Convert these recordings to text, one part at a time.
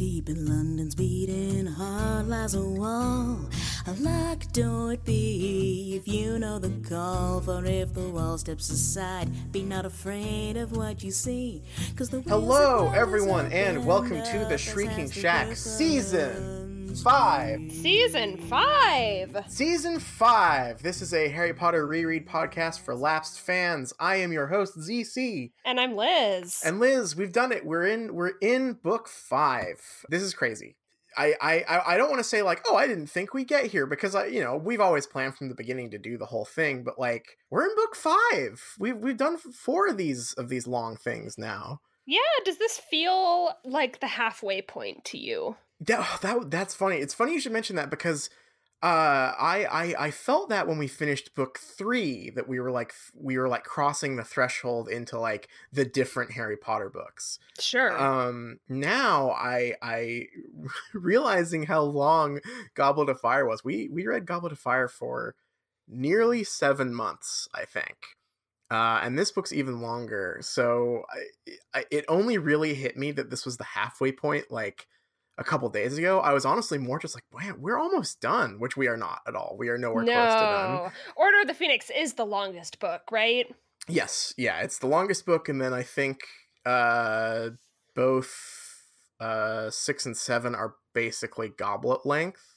deep in London's beating heart lies a wall. A locked door it be if you know the call. For if the wall steps aside, be not afraid of what you see. Cause the Hello, everyone, and welcome to the Shrieking Shack season five. Season five. Season five. This is a Harry Potter reread podcast for lapsed fans. I am your host ZC, and I'm Liz. And Liz, we've done it. We're in. We're in book five. This is crazy. I, I I don't want to say like, oh, I didn't think we get here because I, you know, we've always planned from the beginning to do the whole thing, but like, we're in book five. We've we've done four of these of these long things now. Yeah, does this feel like the halfway point to you? That, that that's funny. It's funny you should mention that because uh, I, I I felt that when we finished book three that we were like we were like crossing the threshold into like the different Harry Potter books. Sure. Um. Now I I realizing how long Goblet of Fire was. We we read Goblet of Fire for nearly seven months, I think. Uh, and this book's even longer. So I, I, it only really hit me that this was the halfway point, like a couple days ago, I was honestly more just like, man, we're almost done, which we are not at all. We are nowhere no. close to done. Order of the Phoenix is the longest book, right? Yes, yeah, it's the longest book, and then I think uh, both uh, six and seven are basically goblet length.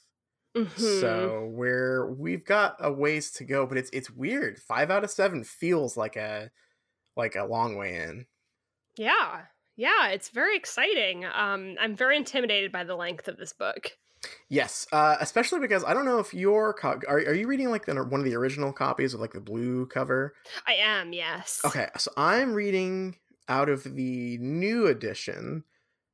Mm-hmm. So we're we've got a ways to go, but it's it's weird. Five out of seven feels like a like a long way in. Yeah, yeah, it's very exciting. Um, I'm very intimidated by the length of this book. Yes, uh, especially because I don't know if you're co- are are you reading like the, one of the original copies with like the blue cover? I am. Yes. Okay, so I'm reading out of the new edition,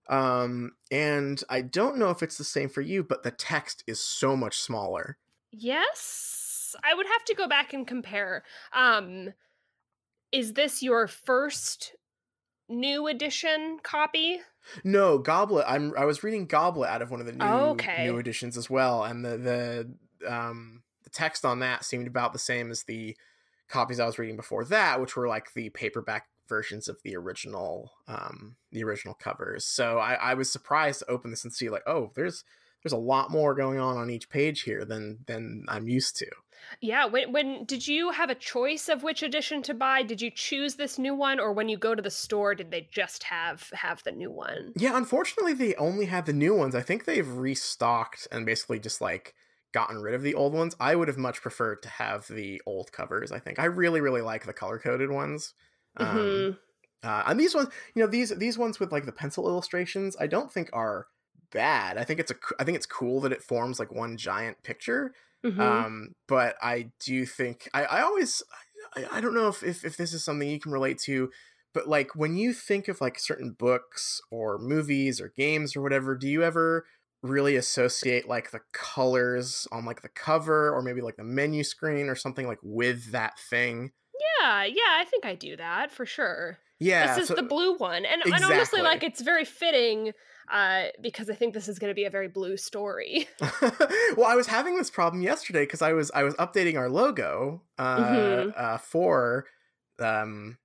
um, and I don't know if it's the same for you, but the text is so much smaller. Yes, I would have to go back and compare. Um, is this your first new edition copy? No, Goblet. I'm I was reading Goblet out of one of the new oh, okay. new editions as well, and the the um the text on that seemed about the same as the copies I was reading before that, which were like the paperback versions of the original um the original covers. So I, I was surprised to open this and see like, oh, there's there's a lot more going on on each page here than than I'm used to. Yeah, when when did you have a choice of which edition to buy? Did you choose this new one or when you go to the store did they just have have the new one? Yeah, unfortunately they only have the new ones. I think they've restocked and basically just like gotten rid of the old ones. I would have much preferred to have the old covers, I think. I really really like the color-coded ones. Um, mm-hmm. Um, uh, and these ones, you know, these these ones with like the pencil illustrations, I don't think are bad. I think it's a I think it's cool that it forms like one giant picture. Mm-hmm. Um, but I do think I, I always I, I don't know if, if if this is something you can relate to, but like when you think of like certain books or movies or games or whatever, do you ever really associate like the colors on like the cover or maybe like the menu screen or something like with that thing? Yeah, yeah, I think I do that for sure. Yeah, this is so, the blue one, and, exactly. and honestly, like it's very fitting uh, because I think this is going to be a very blue story. well, I was having this problem yesterday because I was I was updating our logo uh, mm-hmm. uh, for um,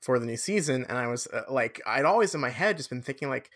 for the new season, and I was uh, like, I'd always in my head just been thinking like,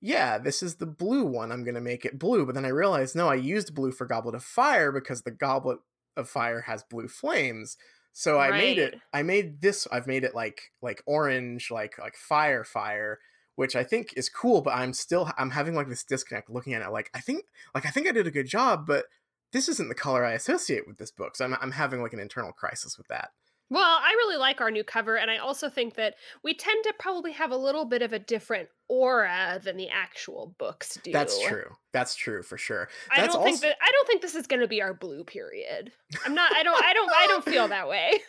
yeah, this is the blue one. I'm going to make it blue, but then I realized no, I used blue for Goblet of Fire because the Goblet of Fire has blue flames. So I right. made it. I made this. I've made it like like orange, like like fire, fire, which I think is cool. But I'm still I'm having like this disconnect looking at it. Like I think like I think I did a good job, but this isn't the color I associate with this book. So I'm I'm having like an internal crisis with that. Well, I really like our new cover, and I also think that we tend to probably have a little bit of a different aura than the actual books do. That's true. That's true for sure. That's I don't also... think that I don't think this is going to be our blue period. I'm not. I don't. I don't. I don't feel that way.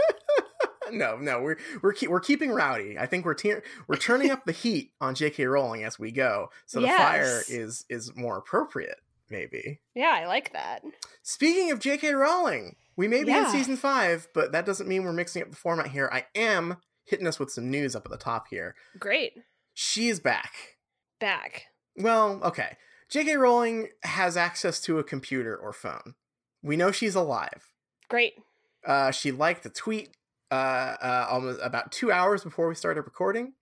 no, no, we're we're keep, we're keeping rowdy. I think we're te- we're turning up the heat on J.K. Rowling as we go, so the yes. fire is is more appropriate. Maybe. Yeah, I like that. Speaking of J.K. Rowling, we may be yeah. in season five, but that doesn't mean we're mixing up the format here. I am hitting us with some news up at the top here. Great. She's back. Back. Well, okay. J.K. Rowling has access to a computer or phone. We know she's alive. Great. Uh, she liked a tweet uh, uh, almost about two hours before we started recording.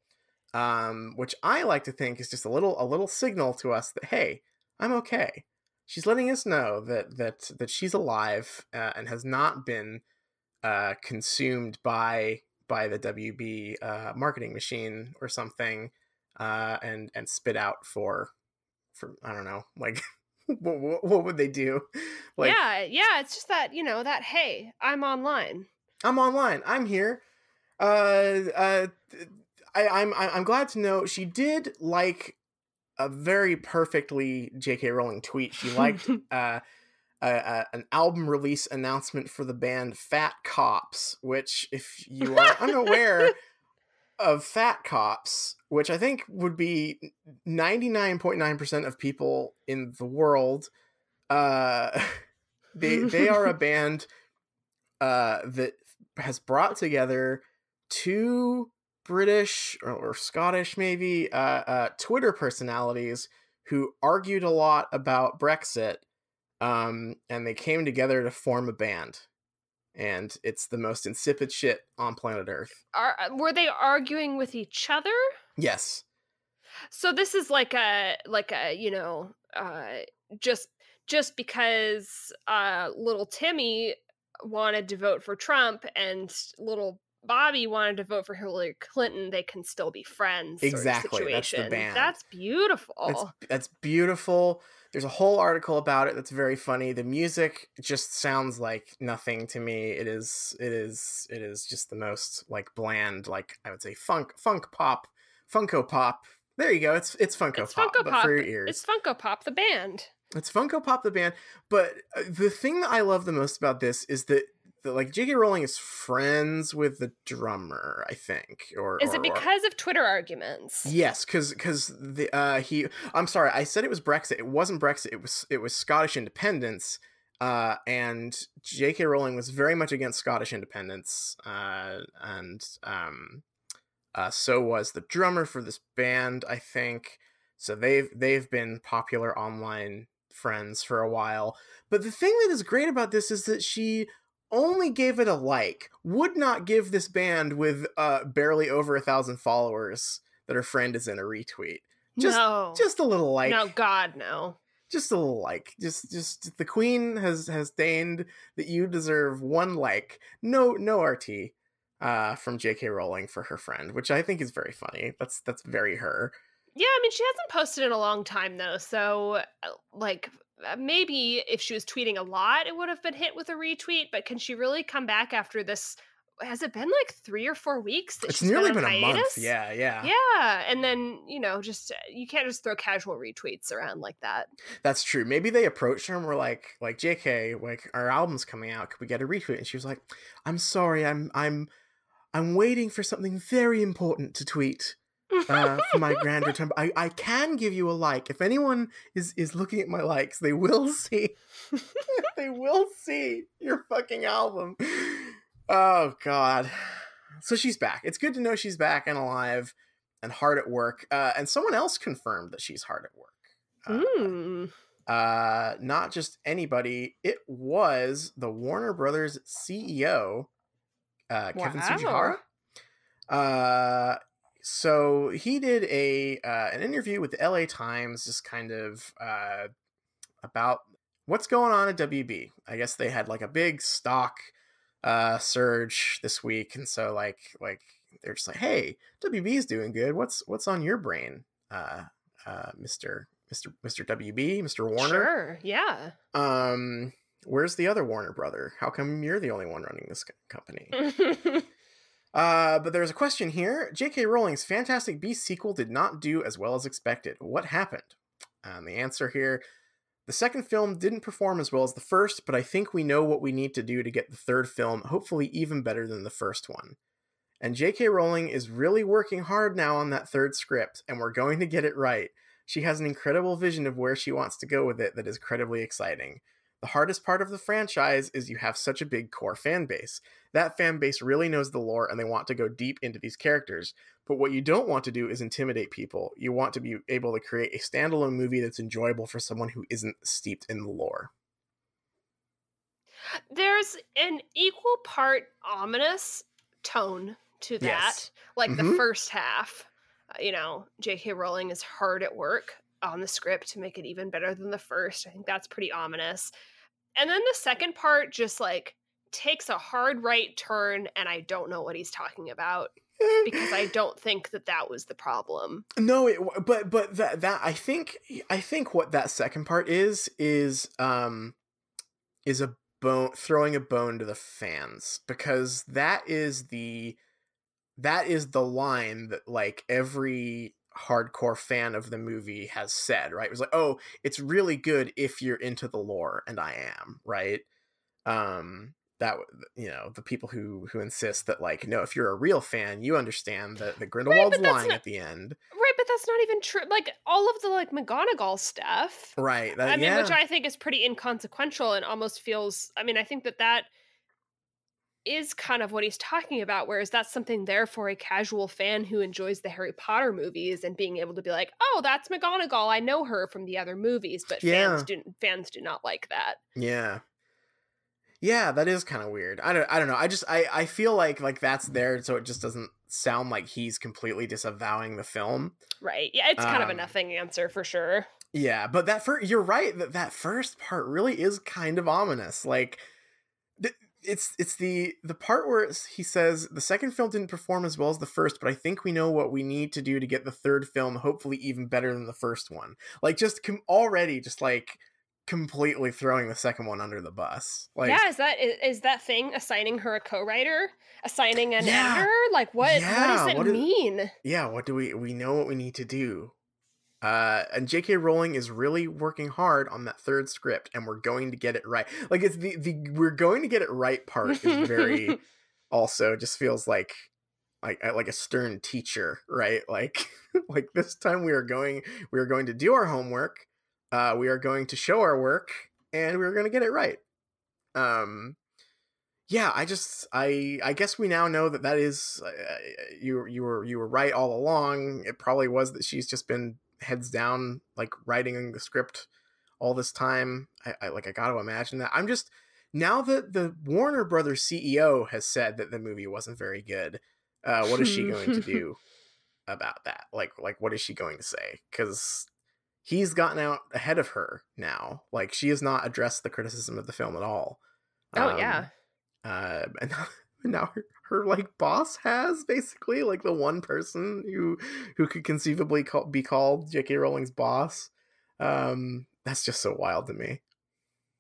um, which I like to think is just a little a little signal to us that hey, I'm okay. She's letting us know that that that she's alive uh, and has not been uh, consumed by by the WB uh, marketing machine or something, uh, and and spit out for for I don't know, like what, what, what would they do? Like, yeah, yeah, it's just that you know that hey, I'm online. I'm online. I'm here. Uh, uh, I, I'm I'm glad to know she did like a very perfectly J.K. Rowling tweet. She liked uh, an album release announcement for the band Fat Cops, which, if you are unaware of Fat Cops, which I think would be 99.9% of people in the world, uh, they they are a band uh, that has brought together two British or, or Scottish maybe uh, uh, Twitter personalities who argued a lot about Brexit, um, and they came together to form a band. And it's the most insipid shit on planet Earth. Are uh, were they arguing with each other? Yes. So this is like a like a you know uh, just just because uh, little Timmy wanted to vote for Trump and little Bobby wanted to vote for Hillary Clinton, they can still be friends. Exactly. That's the band. That's beautiful. That's, that's, beautiful. There's a whole article about it that's very funny. The music just sounds like nothing to me. It is it is it is just the most like bland, like I would say funk funk pop, Funko Pop. There you go. It's it's Funko it's Pop, Funko Pop for your ears. It's Funko Pop the band. It's Funko Pop the band, but uh, the thing that I love the most about this is that the, like J.K. Rowling is friends with the drummer, I think. Or is or, it because or... of Twitter arguments? Yes, because because the uh he. I'm sorry, I said it was Brexit. It wasn't Brexit. It was it was Scottish independence. Uh, and J.K. Rowling was very much against Scottish independence. Uh, and um, uh, so was the drummer for this band, I think. So they've they've been popular online friends for a while. But the thing that is great about this is that she only gave it a like, would not give this band with uh, barely over a thousand followers that her friend is in a retweet. Just, no. just a little like. No, God, no. Just a little like. Just, just the queen has has deigned that you deserve one like. No, no RT uh, from J.K. Rowling for her friend, which I think is very funny. That's that's very her. Yeah, I mean, she hasn't posted in a long time though, so uh, like maybe if she was tweeting a lot, it would have been hit with a retweet. But can she really come back after this? Has it been like three or four weeks? it's nearly been, been a month. Yeah, yeah, yeah. And then you know, just uh, you can't just throw casual retweets around like that. That's true. Maybe they approached her and were like, like J.K., like our album's coming out. Could we get a retweet? And she was like, I'm sorry, I'm I'm I'm waiting for something very important to tweet uh, for my grand return. I, I can give you a like. If anyone is is looking at my likes, they will see. they will see your fucking album. Oh God. So she's back. It's good to know she's back and alive and hard at work. Uh, and someone else confirmed that she's hard at work. Uh, mm. uh, not just anybody. It was the Warner Brothers CEO, uh, Kevin wow. Tsujihara. Uh, so he did a uh, an interview with the LA Times, just kind of uh, about what's going on at WB. I guess they had like a big stock uh, surge this week, and so like like they're just like, hey, WB is doing good. What's what's on your brain, uh, uh, Mister Mister Mister WB, Mister Warner? Sure, yeah. Um, where's the other Warner brother? How come you're the only one running this company? Uh, but there's a question here. J.K. Rowling's Fantastic Beasts sequel did not do as well as expected. What happened? And the answer here the second film didn't perform as well as the first, but I think we know what we need to do to get the third film hopefully even better than the first one. And J.K. Rowling is really working hard now on that third script, and we're going to get it right. She has an incredible vision of where she wants to go with it that is incredibly exciting. The hardest part of the franchise is you have such a big core fan base. That fan base really knows the lore and they want to go deep into these characters. But what you don't want to do is intimidate people. You want to be able to create a standalone movie that's enjoyable for someone who isn't steeped in the lore. There's an equal part ominous tone to that, yes. like mm-hmm. the first half. you know, J.K. Rowling is hard at work on the script to make it even better than the first. I think that's pretty ominous. And then the second part just like takes a hard right turn, and I don't know what he's talking about because I don't think that that was the problem. No, it, but but that that I think I think what that second part is is um is a bone throwing a bone to the fans because that is the that is the line that like every hardcore fan of the movie has said, right? It was like, "Oh, it's really good if you're into the lore," and I am, right? Um that you know the people who who insist that like no if you're a real fan you understand that the grindelwald's right, lying not, at the end right but that's not even true like all of the like mcgonagall stuff right that, i mean yeah. which i think is pretty inconsequential and almost feels i mean i think that that is kind of what he's talking about whereas that's something there for a casual fan who enjoys the harry potter movies and being able to be like oh that's mcgonagall. I know her from the other movies but Yeah. fans do fans do not like that. Yeah. Yeah that is kind of weird. I don't i don't know. I just i i feel like like that's there so it just doesn't sound like he's completely disavowing the film. Right. Yeah it's kind of a Um, nothing answer for sure. Yeah, but that first, you're right that that first part really is kind of ominous. Like, it's it's the the part where he says the second film didn't perform as well as the first, but I think we know what we need to do to get the third film hopefully even better than the first one. Like, just com- already just like completely throwing the second one under the bus. Like, yeah, is that is, is that thing assigning her a co-writer, assigning an Yeah. editor? Like what? what does it what mean? yeah, what do we we know what we need to do? Uh, and J.K. Rowling is really working hard on that third script, and we're going to get it right. Like it's the the we're going to get it right part is very also just feels like like uh, like a stern teacher, right? Like like this time we are going we are going to do our homework, uh, we are going to show our work, and we are going to get it right. Um, yeah, I just I I guess we now know that that is uh, you you were you were right all along. It probably was that she's just been heads down like writing the script all this time. I, I like I got to imagine that. I'm just now that the Warner Brothers CEO has said that the movie wasn't very good. Uh, what is she going to do about that? Like like what is she going to say? Because he's gotten out ahead of her now. Like she has not addressed the criticism of the film at all. Oh Um, yeah. uh and now, now her, her like boss has basically like the one person who who could conceivably call, be called J.K. Rowling's boss um that's just so wild to me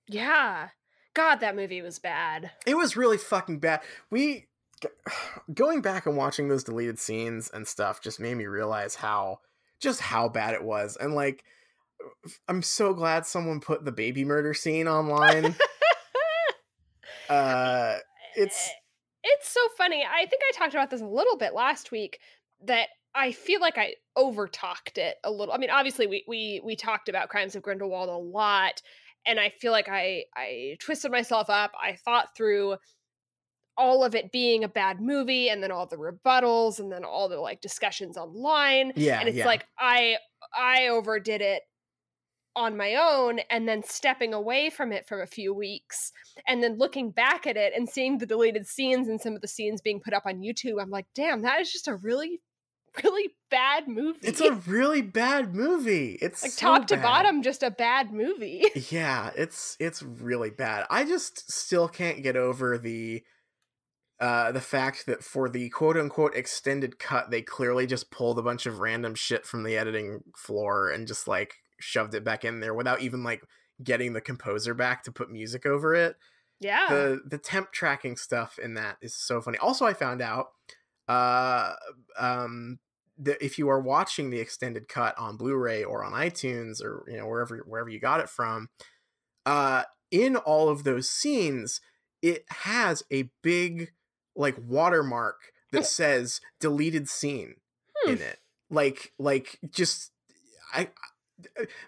Yeah. God, that movie was bad. it was really fucking bad we going back and watching those deleted scenes and stuff just made me realize how just how bad it was and like i'm so glad someone put the baby murder scene online uh it's it's so funny. I think I talked about this a little bit last week that I feel like I overtalked it a little. I mean, obviously we we we talked about Crimes of Grindelwald a lot and I feel like I I twisted myself up. I thought through all of it being a bad movie and then all the rebuttals and then all the like discussions online yeah and it's yeah. like I I overdid it on my own and then stepping away from it for a few weeks and then looking back at it and seeing the deleted scenes and some of the scenes being put up on YouTube I'm like damn that is just a really really bad movie It's a really bad movie. It's like so top to bad. bottom just a bad movie Yeah, it's it's really bad. I just still can't get over the uh the fact that for the quote unquote extended cut they clearly just pulled a bunch of random shit from the editing floor and just like shoved it back in there without even like getting the composer back to put music over it. yeah The the temp tracking stuff in that is so funny. Also I found out uh um that if you are watching the extended cut on Blu-ray or on iTunes or you know wherever wherever you got it from, uh, in all of those scenes, it has a big like watermark that says deleted scene Hmm. in it. Like like just I.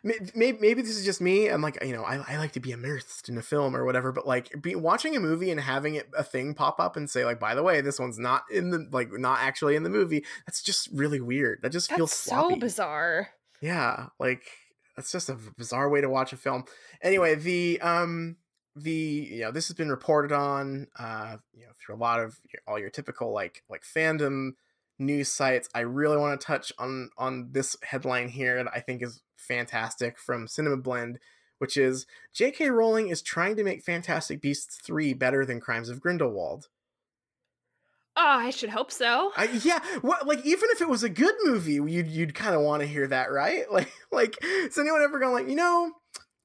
Maybe, maybe this is just me. I'm like, you know, I, I like to be immersed in a film or whatever, but like be watching a movie and having it a thing pop up and say like, by the way, this one's not in the like not actually in the movie. That's just really weird. That just feels sloppy. so bizarre Yeah, like that's just a bizarre way to watch a film. Anyway, the um the you know this has been reported on uh you know through a lot of your, all your typical like like fandom news sites. I really want to touch on on this headline here that I think is fantastic from Cinema Blend, which is J.K. Rowling is trying to make Fantastic Beasts 3 better than Crimes of Grindelwald. Oh, I should hope so. I, yeah, what like even if it was a good movie, you'd you'd kind of want to hear that, right? Like like is anyone ever going like, you know,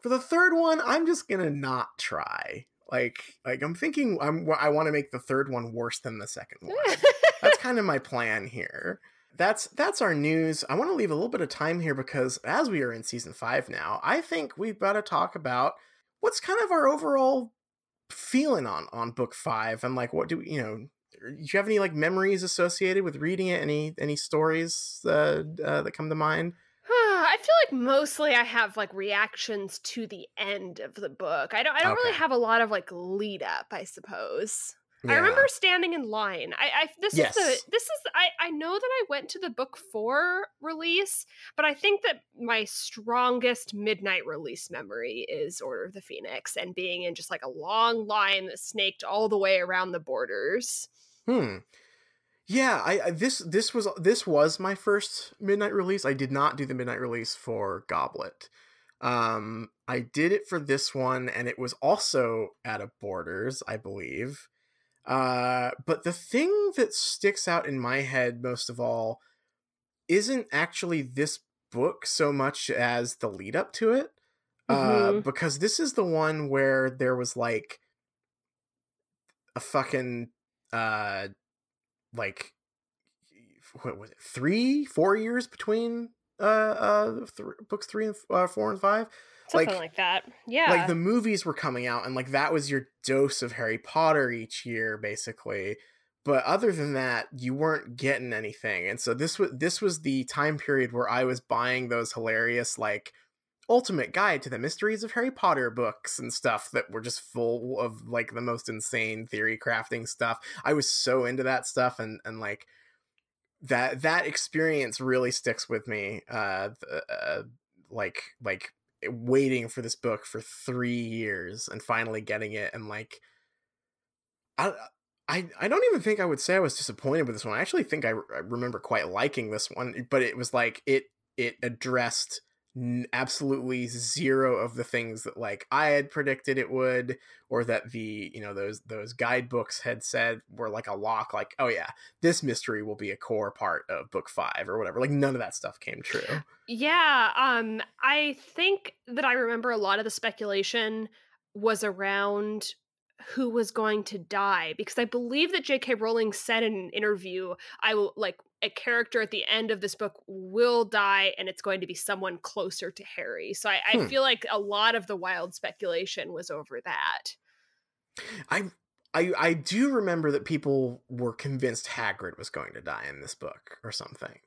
for the third one, I'm just gonna not try. Like like I'm thinking I'm I want to make the third one worse than the second one. that's kind of my plan here. That's that's our news. I want to leave a little bit of time here because as we are in season five now, I think we've got to talk about what's kind of our overall feeling on on book five and like what do we, you know do you have any like memories associated with reading it? Any any stories uh, uh, that come to mind? I feel like mostly I have like reactions to the end of the book. I don't. I don't okay. really have a lot of like lead up. I suppose. Yeah. I remember standing in line. I, I this yes. is the this is I I know that I went to the book four release, but I think that my strongest midnight release memory is Order of the Phoenix and being in just like a long line that snaked all the way around the borders. Hmm. Yeah, I, I, this this was this was my first midnight release. I did not do the midnight release for Goblet. Um, I did it for this one, and it was also at a Borders, I believe. Uh, but the thing that sticks out in my head most of all isn't actually this book so much as the lead up to it. Uh, mm-hmm. Uh, because this is the one where there was like a fucking uh like what was it three four years between uh uh th- books three and uh, four and five something like, like that yeah like the movies were coming out and like that was your dose of harry potter each year basically but other than that you weren't getting anything and so this was this was the time period where i was buying those hilarious like ultimate guide to the mysteries of Harry Potter books and stuff that were just full of like the most insane theory crafting stuff. I was so into that stuff and and like that that experience really sticks with me. Uh, uh like like waiting for this book for 3 years and finally getting it and like I uh, I, I don't even think I would say I was disappointed with this one. I actually think I, I remember quite liking this one, but it was like it it addressed absolutely zero of the things that like I had predicted it would or that the you know those those guidebooks had said were like a lock like oh yeah this mystery will be a core part of book 5 or whatever like none of that stuff came true. Yeah, um I think that I remember a lot of the speculation was around who was going to die because I believe that J.K. Rowling said in an interview, I will like a character at the end of this book will die and it's going to be someone closer to Harry. So I, I hmm. feel like a lot of the wild speculation was over that. I I I do remember that people were convinced Hagrid was going to die in this book or something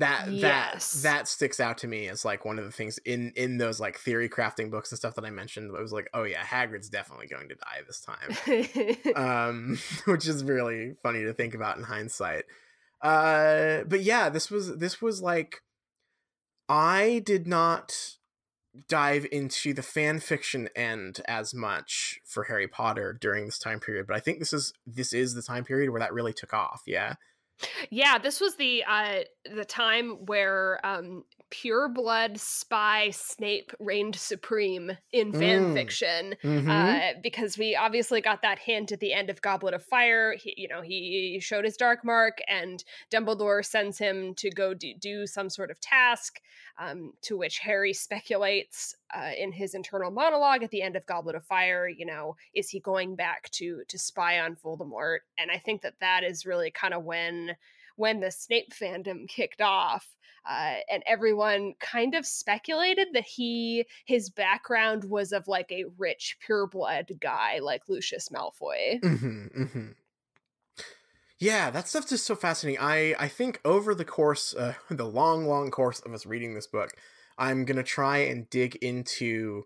that yes. that that sticks out to me as like one of the things in in those like theory crafting books and stuff that I mentioned. It was like, oh yeah, Hagrid's definitely going to die this time, um, which is really funny to think about in hindsight. Uh, but yeah, this was this was like I did not dive into the fan fiction end as much for Harry Potter during this time period, but I think this is this is the time period where that really took off. Yeah. Yeah, this was the uh the time where um pure blood spy Snape reigned supreme in fan mm. fiction mm-hmm. uh, because we obviously got that hint at the end of Goblet of Fire. He, you know, he showed his dark mark, and Dumbledore sends him to go do, do some sort of task, um, to which Harry speculates uh, in his internal monologue at the end of Goblet of Fire. You know, is he going back to to spy on Voldemort? And I think that that is really kind of when when the Snape fandom kicked off uh, and everyone kind of speculated that he his background was of like a rich pureblood guy like Lucius Malfoy. Mm-hmm, mm-hmm. Yeah, that stuff's just so fascinating. I I think over the course, uh, the long long course of us reading this book, I'm gonna try and dig into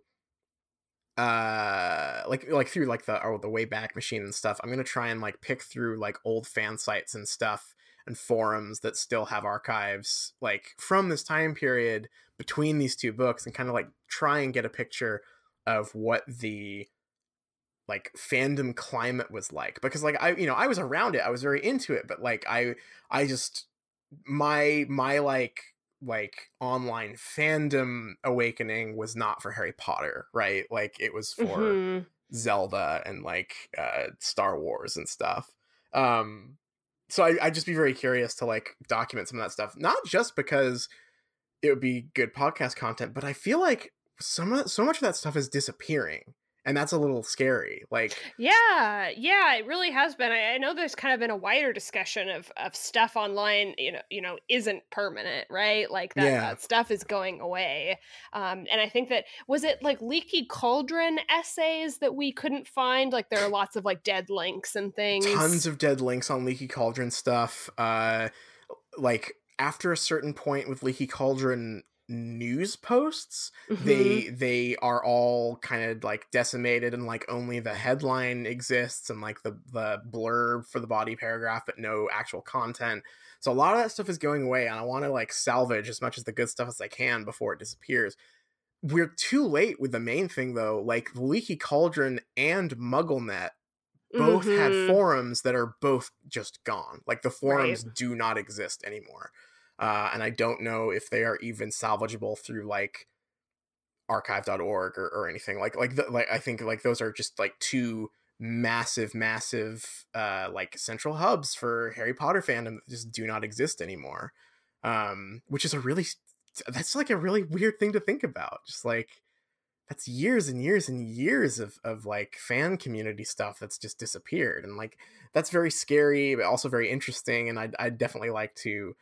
uh like like through like the or the Wayback Machine and stuff i'm gonna try and like pick through like old fan sites and stuff and forums that still have archives like from this time period between these two books and kind of like try and get a picture of what the like fandom climate was like. Because like I you know I was around it I was very into it but like I I just my my like like online fandom awakening was not for Harry Potter right? Like it was for Mhm. Zelda and like uh Star Wars and stuff. Um so I, I'd just be very curious to like document some of that stuff not just because it would be good podcast content but I feel like some of so much of that stuff is disappearing and that's a little scary like Yeah, yeah, it really has been. I, I know there's kind of been a wider discussion of of stuff online, you know, you know, isn't permanent, right? Like that, Yeah. that stuff is going away. Um, and I think that was it like leaky cauldron essays that we couldn't find. Like there are lots of like dead links and things. tons of dead links on leaky cauldron stuff uh like after a certain point with leaky cauldron news posts Mhm. they they are all kind of like decimated and like only the headline exists and like the the blurb for the body paragraph but no actual content so a lot of that stuff is going away and i want to like salvage as much as the good stuff as i can before it disappears we're too late with the main thing though like leaky cauldron and mugglenet both had Mhm. forums that are both just gone. Like the forums do not exist anymore. Uh, and I don't know if they are even salvageable through like archive.org or, or anything like like the, like I think like those are just like two massive massive uh like central hubs for Harry Potter fandom that just do not exist anymore. Um which is a really that's like a really weird thing to think about. Just like that's years and years and years of, of like fan community stuff that's just disappeared and like that's very scary but also very interesting and i'd, I'd definitely like to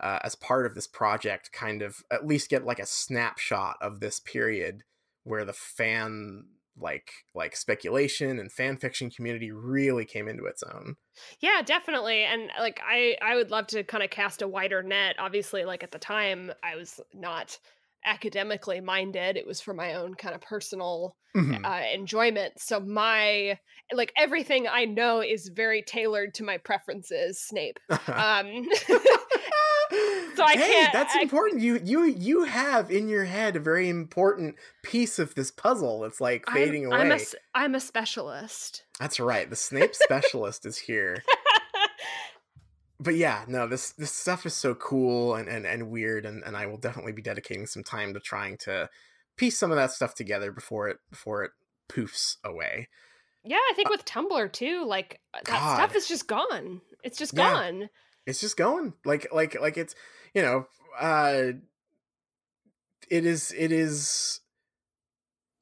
uh, as part of this project kind of at least get like a snapshot of this period where the fan like like speculation and fan fiction community really came into its own Yeah, definitely. And like I I would love to kind of cast a wider net. Obviously, like at the time I was not academically minded. It was for my own kind of personal Mhm. uh, enjoyment. So my like everything I know is very tailored to my preferences, Snape. Um so I hey, can't- that's I- important. You you you have in your head a very important piece of this puzzle that's like fading I'm, away. I'm a I'm a specialist. That's right. The Snape specialist is here. But yeah, no, this this stuff is so cool and and, and weird and, and I will definitely be dedicating some time to trying to piece some of that stuff together before it before it poofs away. yeah, I think with Tumblr too, like uh, that God. stuff is just gone. It's just Yeah. gone. It's just going. Like like like it's you know, uh it is it is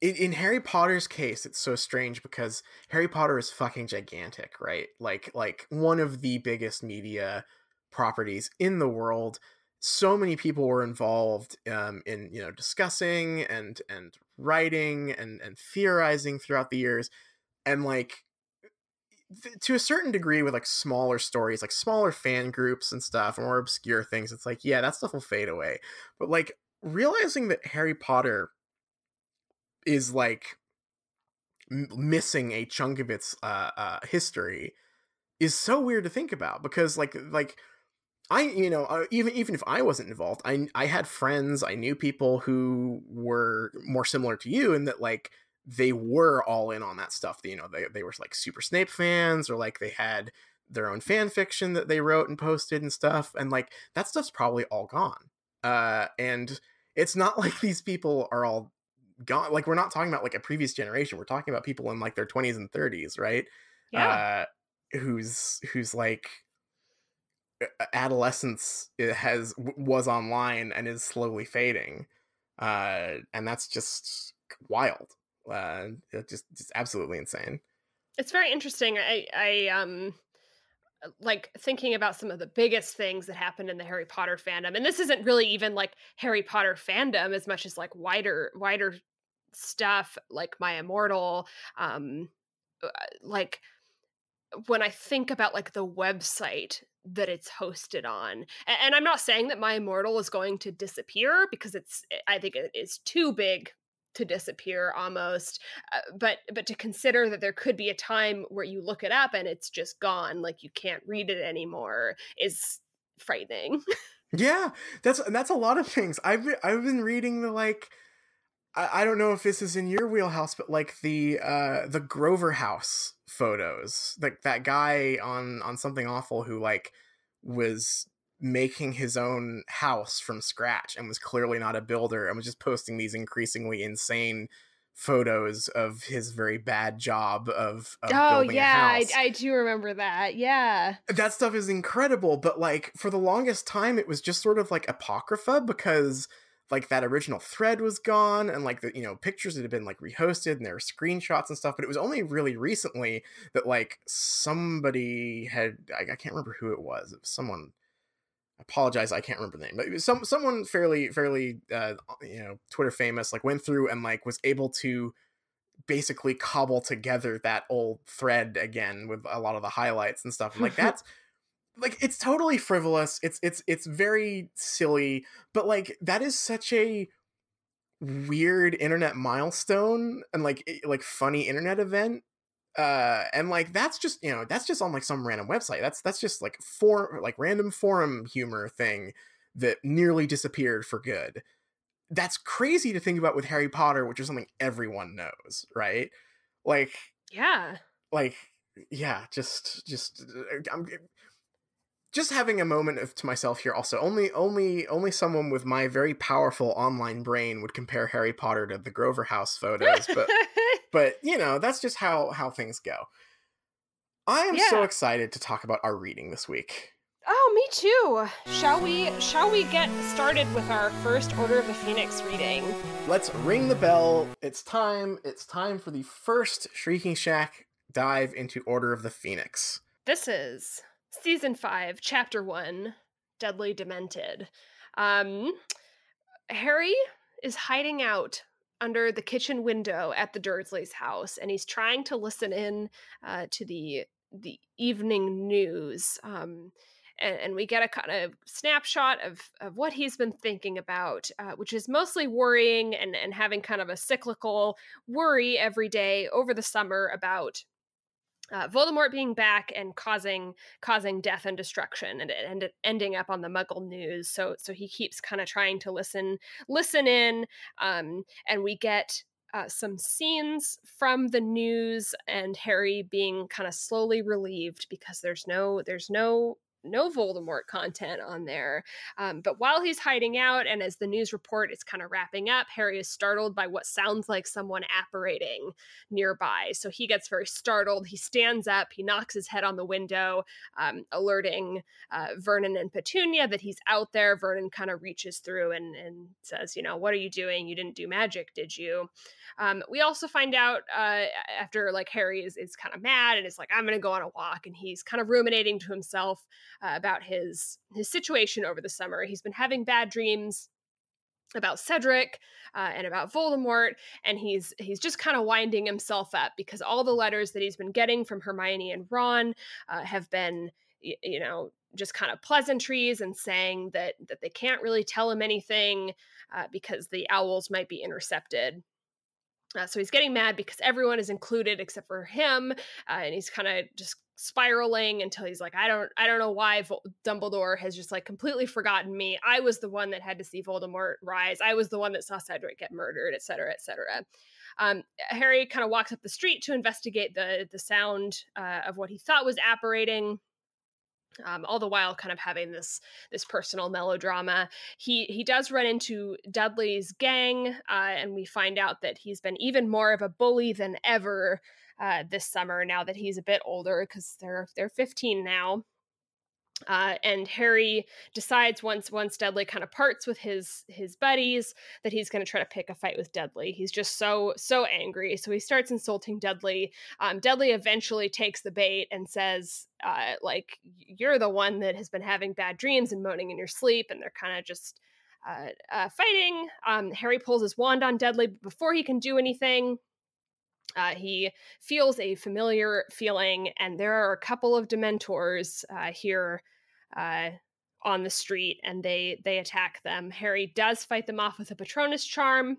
in, in Harry Potter's case, it's so strange because Harry Potter is fucking gigantic, right? Like like one of the biggest media properties in the world. So many people were involved um, in you know discussing and and writing and and theorizing throughout the years, and like to a certain degree with like smaller stories, like smaller fan groups and stuff, more obscure things. It's like yeah, that stuff will fade away, but like realizing that Harry Potter is like m- missing a chunk of its uh, uh history is so weird to think about because like like I you know uh, even even if I wasn't involved I I had friends I knew people who were more similar to you in that like they were all in on that stuff you know they they were like super Snape fans or like they had their own fan fiction that they wrote and posted and stuff and like that stuff's probably all gone. Uh and it's not like these people are all gone like we're not talking about like a previous generation we're talking about people in like their 20s and 30s right? Yeah. uh who's who's like adolescence has was online and is slowly fading. Uh and that's just wild uh just just absolutely insane it's very interesting. I I um like thinking about some of the biggest things that happened in the Harry Potter fandom. And this isn't really even like Harry Potter fandom as much as like wider wider stuff like My Immortal um uh, like when I think about like the website that it's hosted on, and, I'm not saying that My Immortal is going to disappear because it's, I think it is too big to disappear almost. Uh, but but to consider that there could be a time where you look it up and it's just gone, like you can't read it anymore, is frightening. yeah that's that's a lot of things i've been, i've been reading the like I, I don't know if this is in your wheelhouse, but like the uh the Groverhaus photos, like that guy on on something awful who like was making his own house from scratch and was clearly not a builder and was just posting these increasingly insane photos of his very bad job of, of oh yeah I, I, do remember that yeah. That stuff is incredible but like for the longest time it was just sort of like apocrypha because like that original thread was gone and like the you know pictures that had been like rehosted and there were screenshots and stuff but it was only really recently that like somebody had i, I can't remember who it was it was someone apologize i can't remember the name but some someone fairly fairly uh, you know twitter famous like went through and like was able to basically cobble together that old thread again with a lot of the highlights and stuff and like that's like it's totally frivolous it's it's it's very silly but like that is such a weird internet milestone and like like funny internet event uh and like that's just you know that's just on like some random website. That's that's just like for like random forum humor thing that nearly disappeared for good. That's crazy to think about with harry potter which is something everyone knows right? Like yeah. like yeah just just uh, i'm just having a moment of to myself here also. Only only only someone with my very powerful online brain would compare harry potter to the groverhaus photos but but you know that's just how how things go. I am yeah. so excited to talk about our reading this week. Oh me too. Shall we shall we get started with our first order of the phoenix reading? Let's ring the bell. It's time it's time for the first shrieking shack dive into order of the phoenix. This is season five, chapter one, Dudley Demented. Um, Harry is hiding out under the kitchen window at the Dursleys' house, and he's trying to listen in uh, to the the evening news. Um, and, and, we get a kind of snapshot of, of what he's been thinking about, uh, which is mostly worrying and, and having kind of a cyclical worry every day over the summer about uh, Voldemort being back and causing causing death and destruction, and, and ending up on the Muggle news. So so he keeps kind of trying to listen listen in, um, and we get uh, some scenes from the news and Harry being kind of slowly relieved because there's no there's no no Voldemort content on there. Um, but while he's hiding out, and as the news report is kind of wrapping up, Harry is startled by what sounds like someone apparating nearby. So he gets very startled. He stands up, he knocks his head on the window, um, alerting uh, Vernon and Petunia that he's out there. Vernon kind of reaches through and, and says, You know, what are you doing? You didn't do magic, did you? Um, we also find out uh, after like Harry is, is kind of mad and is like, I'm going to go on a walk. And he's kind of ruminating to himself uh, about his his situation over the summer. He's been having bad dreams about Cedric uh, and about Voldemort, and he's he's just kind of winding himself up because all the letters that he's been getting from Hermione and Ron uh, have been, y- you know, just kind of pleasantries and saying that that they can't really tell him anything uh, because the owls might be intercepted. Uh, so he's getting mad because everyone is included except for him, uh, and he's kind of just spiraling until he's like, I don't, I don't know why Vol- Dumbledore has just like completely forgotten me. I was the one that had to see Voldemort rise. I was the one that saw Cedric get murdered, et etc., etc. Um, Harry kind of walks up the street to investigate the the sound uh, of what he thought was apparating um, all the while kind of having this this personal melodrama. He he does run into dudley's gang uh, and we find out that he's been even more of a bully than ever uh, this summer now that he's a bit older because they're they're 15 now uh, and Harry decides once once Dudley kind of parts with his his buddies that he's going to try to pick a fight with Dudley. He's just so so angry, so he starts insulting Dudley. Um, Dudley eventually takes the bait and says, uh, "Like you're the one that has been having bad dreams and moaning in your sleep," and they're kind of just uh, uh, fighting. Um, Harry pulls his wand on Dudley, but before he can do anything, uh, he feels a familiar feeling, and there are a couple of Dementors uh, here uh, on the street, and they they attack them. Harry does fight them off with a Patronus charm,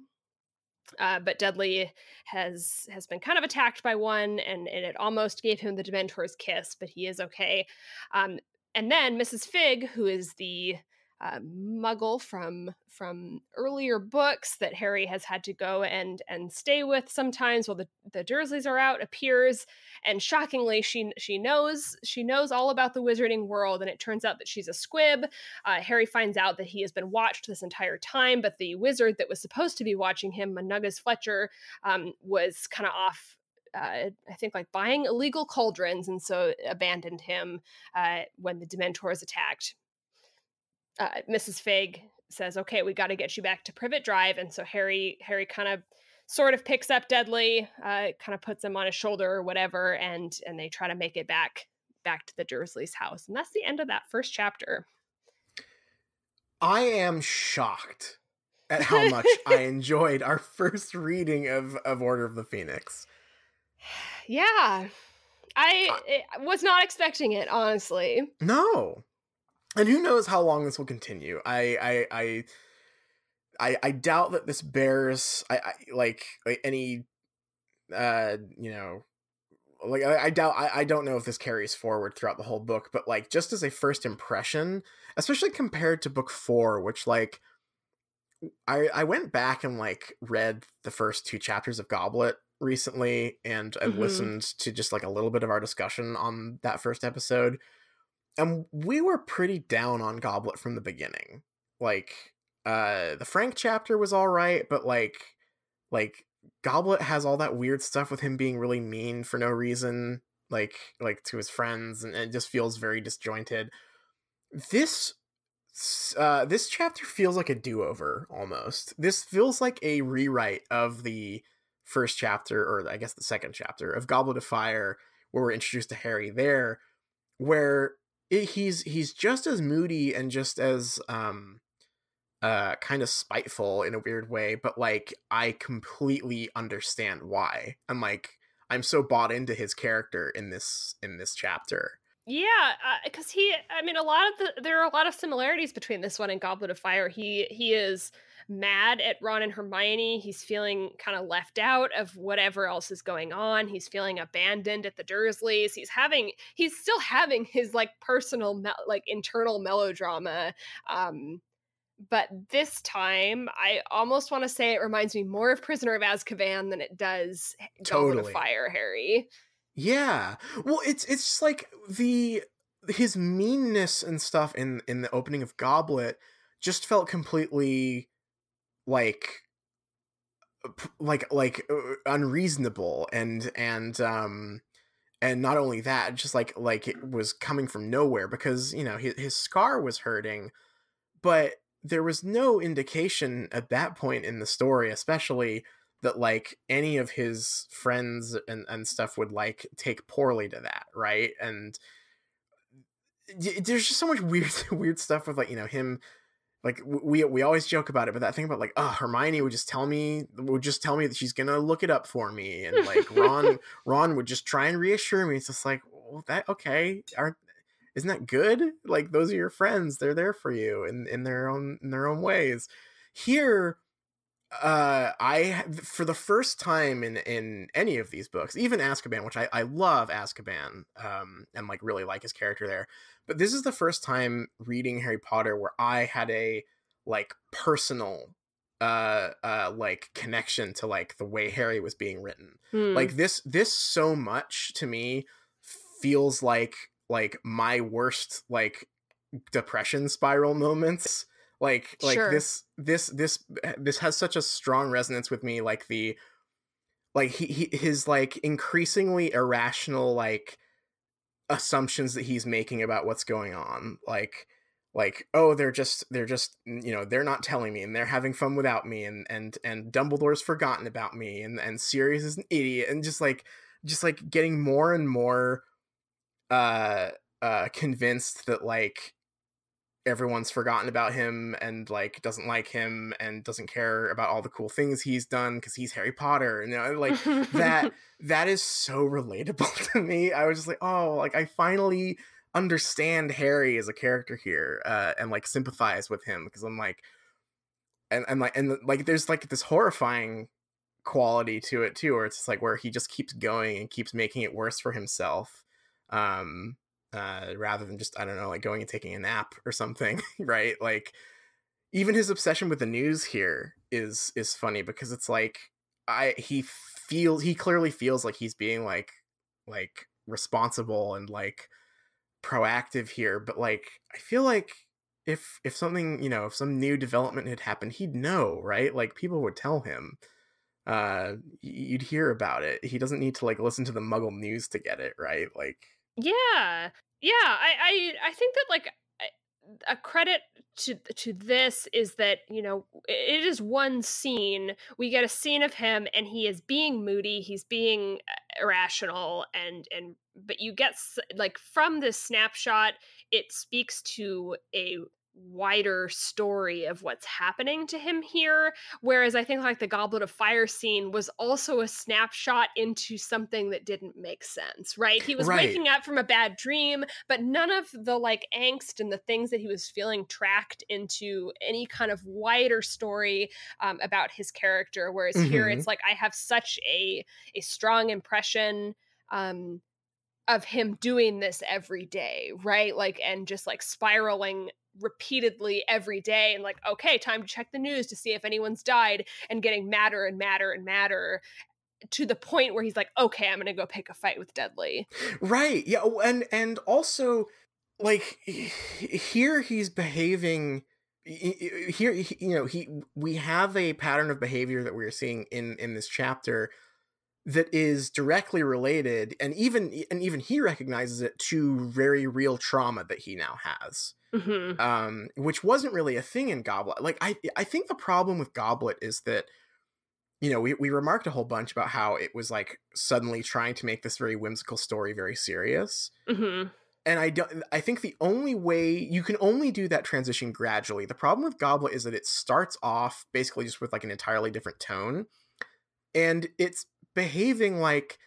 uh, but Dudley has has been kind of attacked by one, and, and it almost gave him the Dementor's kiss, but he is okay. Um, and then Mrs. Figg, who is the uh, muggle from from earlier books that Harry has had to go and and stay with sometimes while the, the Dursleys are out appears. And shockingly she she knows she knows all about the wizarding world and it turns out that she's a squib. Uh, Harry finds out that he has been watched this entire time but the wizard that was supposed to be watching him Mundungus Fletcher um, was kind of off uh, I think like buying illegal cauldrons, and so abandoned him uh, when the Dementors attacked uh, Mrs. Figg says, "Okay, we got to get you back to Privet Drive," and so Harry Harry kind of sort of picks up Dudley, uh, kind of puts him on his shoulder or whatever, and and they try to make it back back to the Dursleys' house, and that's the end of that first chapter. I am shocked at how much I enjoyed our first reading of of Order of the Phoenix. Yeah. I uh, was not expecting it, honestly. No and who knows how long this will continue i i i i, I doubt that this bears I, I like, like any uh you know like I, I doubt I, I don't know if this carries forward throughout the whole book but like just as a first impression especially compared to book four which like i i went back and like read the first two chapters of goblet recently and i mm-hmm. listened to just like a little bit of our discussion on that first episode and we were pretty down on Goblet from the beginning. Like, uh, the Frank chapter was all right, but like, like Goblet has all that weird stuff with him being really mean for no reason, like, like to his friends, and, it just feels very disjointed. This, uh, this chapter feels like a do-over almost. This feels like a rewrite of the first chapter, or I guess the second chapter of Goblet of Fire, where we're introduced to Harry there, where it, he's he's just as moody and just as um uh kind of spiteful in a weird way but like i completely understand why i'm like i'm so bought into his character in this in this chapter. Yeah because uh, he i mean a lot of the there are a lot of similarities between this one and goblet of fire. He he is mad at Ron and Hermione. He's feeling kind of left out of whatever else is going on. He's feeling abandoned at the Dursleys. He's having he's still having his like personal me- like internal melodrama um but this time I almost want to say it reminds me more of Prisoner of Azkaban than it does totally. Goblet of Fire Harry. Yeah. Well, it's it's just like the his meanness and stuff in in the opening of Goblet just felt completely like like like uh, unreasonable and and um and not only that just like like it was coming from nowhere because you know his, his scar was hurting but there was no indication at that point in the story especially that like any of his friends and, and stuff would like take poorly to that right? And there's just so much weird weird stuff with like you know him like we we always joke about it, but that thing about like, oh, Hermione would just tell me would just tell me that she's gonna look it up for me, and like Ron Ron would just try and reassure me. It's just like, well, that okay, aren't isn't that good? Like those are your friends; they're there for you in in their own in their own ways. Here, uh, I for the first time in in any of these books, even Azkaban, which I I love Azkaban, um, and like really like his character there but this is the first time reading Harry Potter where I had a like personal uh uh like connection to like the way Harry was being written. Hmm. Like this this so much to me feels like like my worst like depression spiral moments. Like like sure. this this this this has such a strong resonance with me like the like he, he his like increasingly irrational like assumptions that he's making about what's going on like like oh they're just they're just you know they're not telling me and they're having fun without me and and and dumbledore's forgotten about me and and sirius is an idiot and just like just like getting more and more uh uh convinced that like everyone's forgotten about him and like doesn't like him and doesn't care about all the cool things he's done because he's Harry Potter and you know, like that that is so relatable to me. I was just like, oh, like I finally understand Harry as a character here uh, and like sympathize with him because I'm like and and like and like there's like this horrifying quality to it too where it's like where he just keeps going and keeps making it worse for himself um uh, rather than just I don't know, like going and taking a nap or something, right? Like even his obsession with the news here is is funny because it's like I he feels he clearly feels like he's being like like responsible and like proactive here, but like I feel like if if something you know if some new development had happened, he'd know, right? Like people would tell him uh you'd hear about it he doesn't need to like listen to the muggle news to get it right like yeah yeah i i, I think that like a credit to to this is that you know it is one scene we get a scene of him and he is being moody he's being uh, irrational and and but you get like from this snapshot it speaks to a wider story of what's happening to him here whereas i think like the goblet of fire scene was also a snapshot into something that didn't make sense right he was right. waking up from a bad dream but none of the like angst and the things that he was feeling tracked into any kind of wider story um, about his character whereas mm-hmm. here it's like i have such a a strong impression um of him doing this every day, right? Like, and just like spiraling repeatedly every day and like okay time to check the news to see if anyone's died and getting madder and madder and madder to the point where he's like okay i'm gonna go pick a fight with Dudley right yeah oh, and and also like here he's behaving here you know he we have a pattern of behavior that we're seeing in in this chapter that is directly related and even and even he recognizes it to very real trauma that he now has mm-hmm. um, which wasn't really a thing in Goblet. Like I, I think the problem with Goblet is that you know we we remarked a whole bunch about how it was like suddenly trying to make this very whimsical story very serious. Mm-hmm. And I don't. I think the only way you can only do that transition gradually. The problem with Goblet is that it starts off basically just with like an entirely different tone, and it's behaving like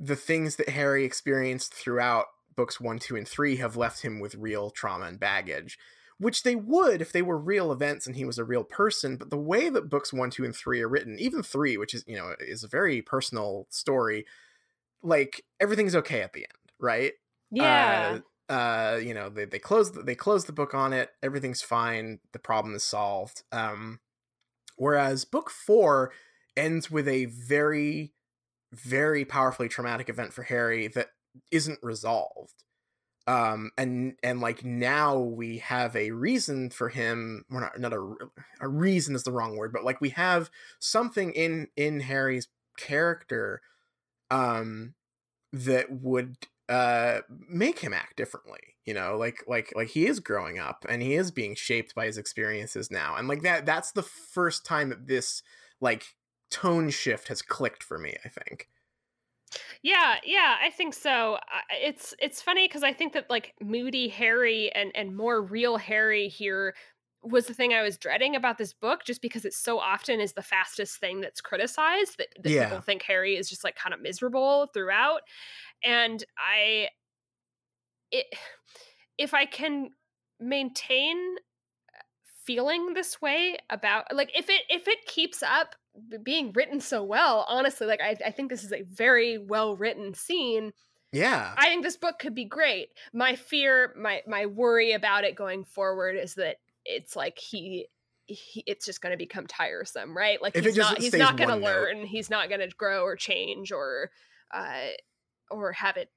the things that Harry experienced throughout books one, two, and three have left him with real trauma and baggage, which they would if they were real events and he was a real person. But the way that books one, two, and three are written, even three, which is, you know, is a very personal story, like everything's okay at the end, right? Yeah. Uh, uh you know, they, they close the, they close the book on it, everything's fine, the problem is solved. Um, whereas book four ends with a very very powerfully traumatic event for Harry that isn't resolved. Um and and like now we have a reason for him we're not not a, a reason is the wrong word but like we have something in in harry's character um that would uh make him act differently you know? Like like like he is growing up and he is being shaped by his experiences now and like that that's the first time that this like tone shift has clicked for me i think yeah, yeah, I think so. It's it's funny because I think that like moody Harry and and more real Harry here was the thing I was dreading about this book, just because it so often is the fastest thing that's criticized. That, that yeah. people think Harry is just like kind of miserable throughout, and I, it, if I can maintain feeling this way about like if it if it keeps up being written so well honestly like I, I think this is a very well written scene. Yeah. I think this book could be great. My fear my my worry about it going forward is that it's like he, he it's just going to become tiresome right? Like if he's not he's not going to learn note. he's not going to grow or change or uh or have it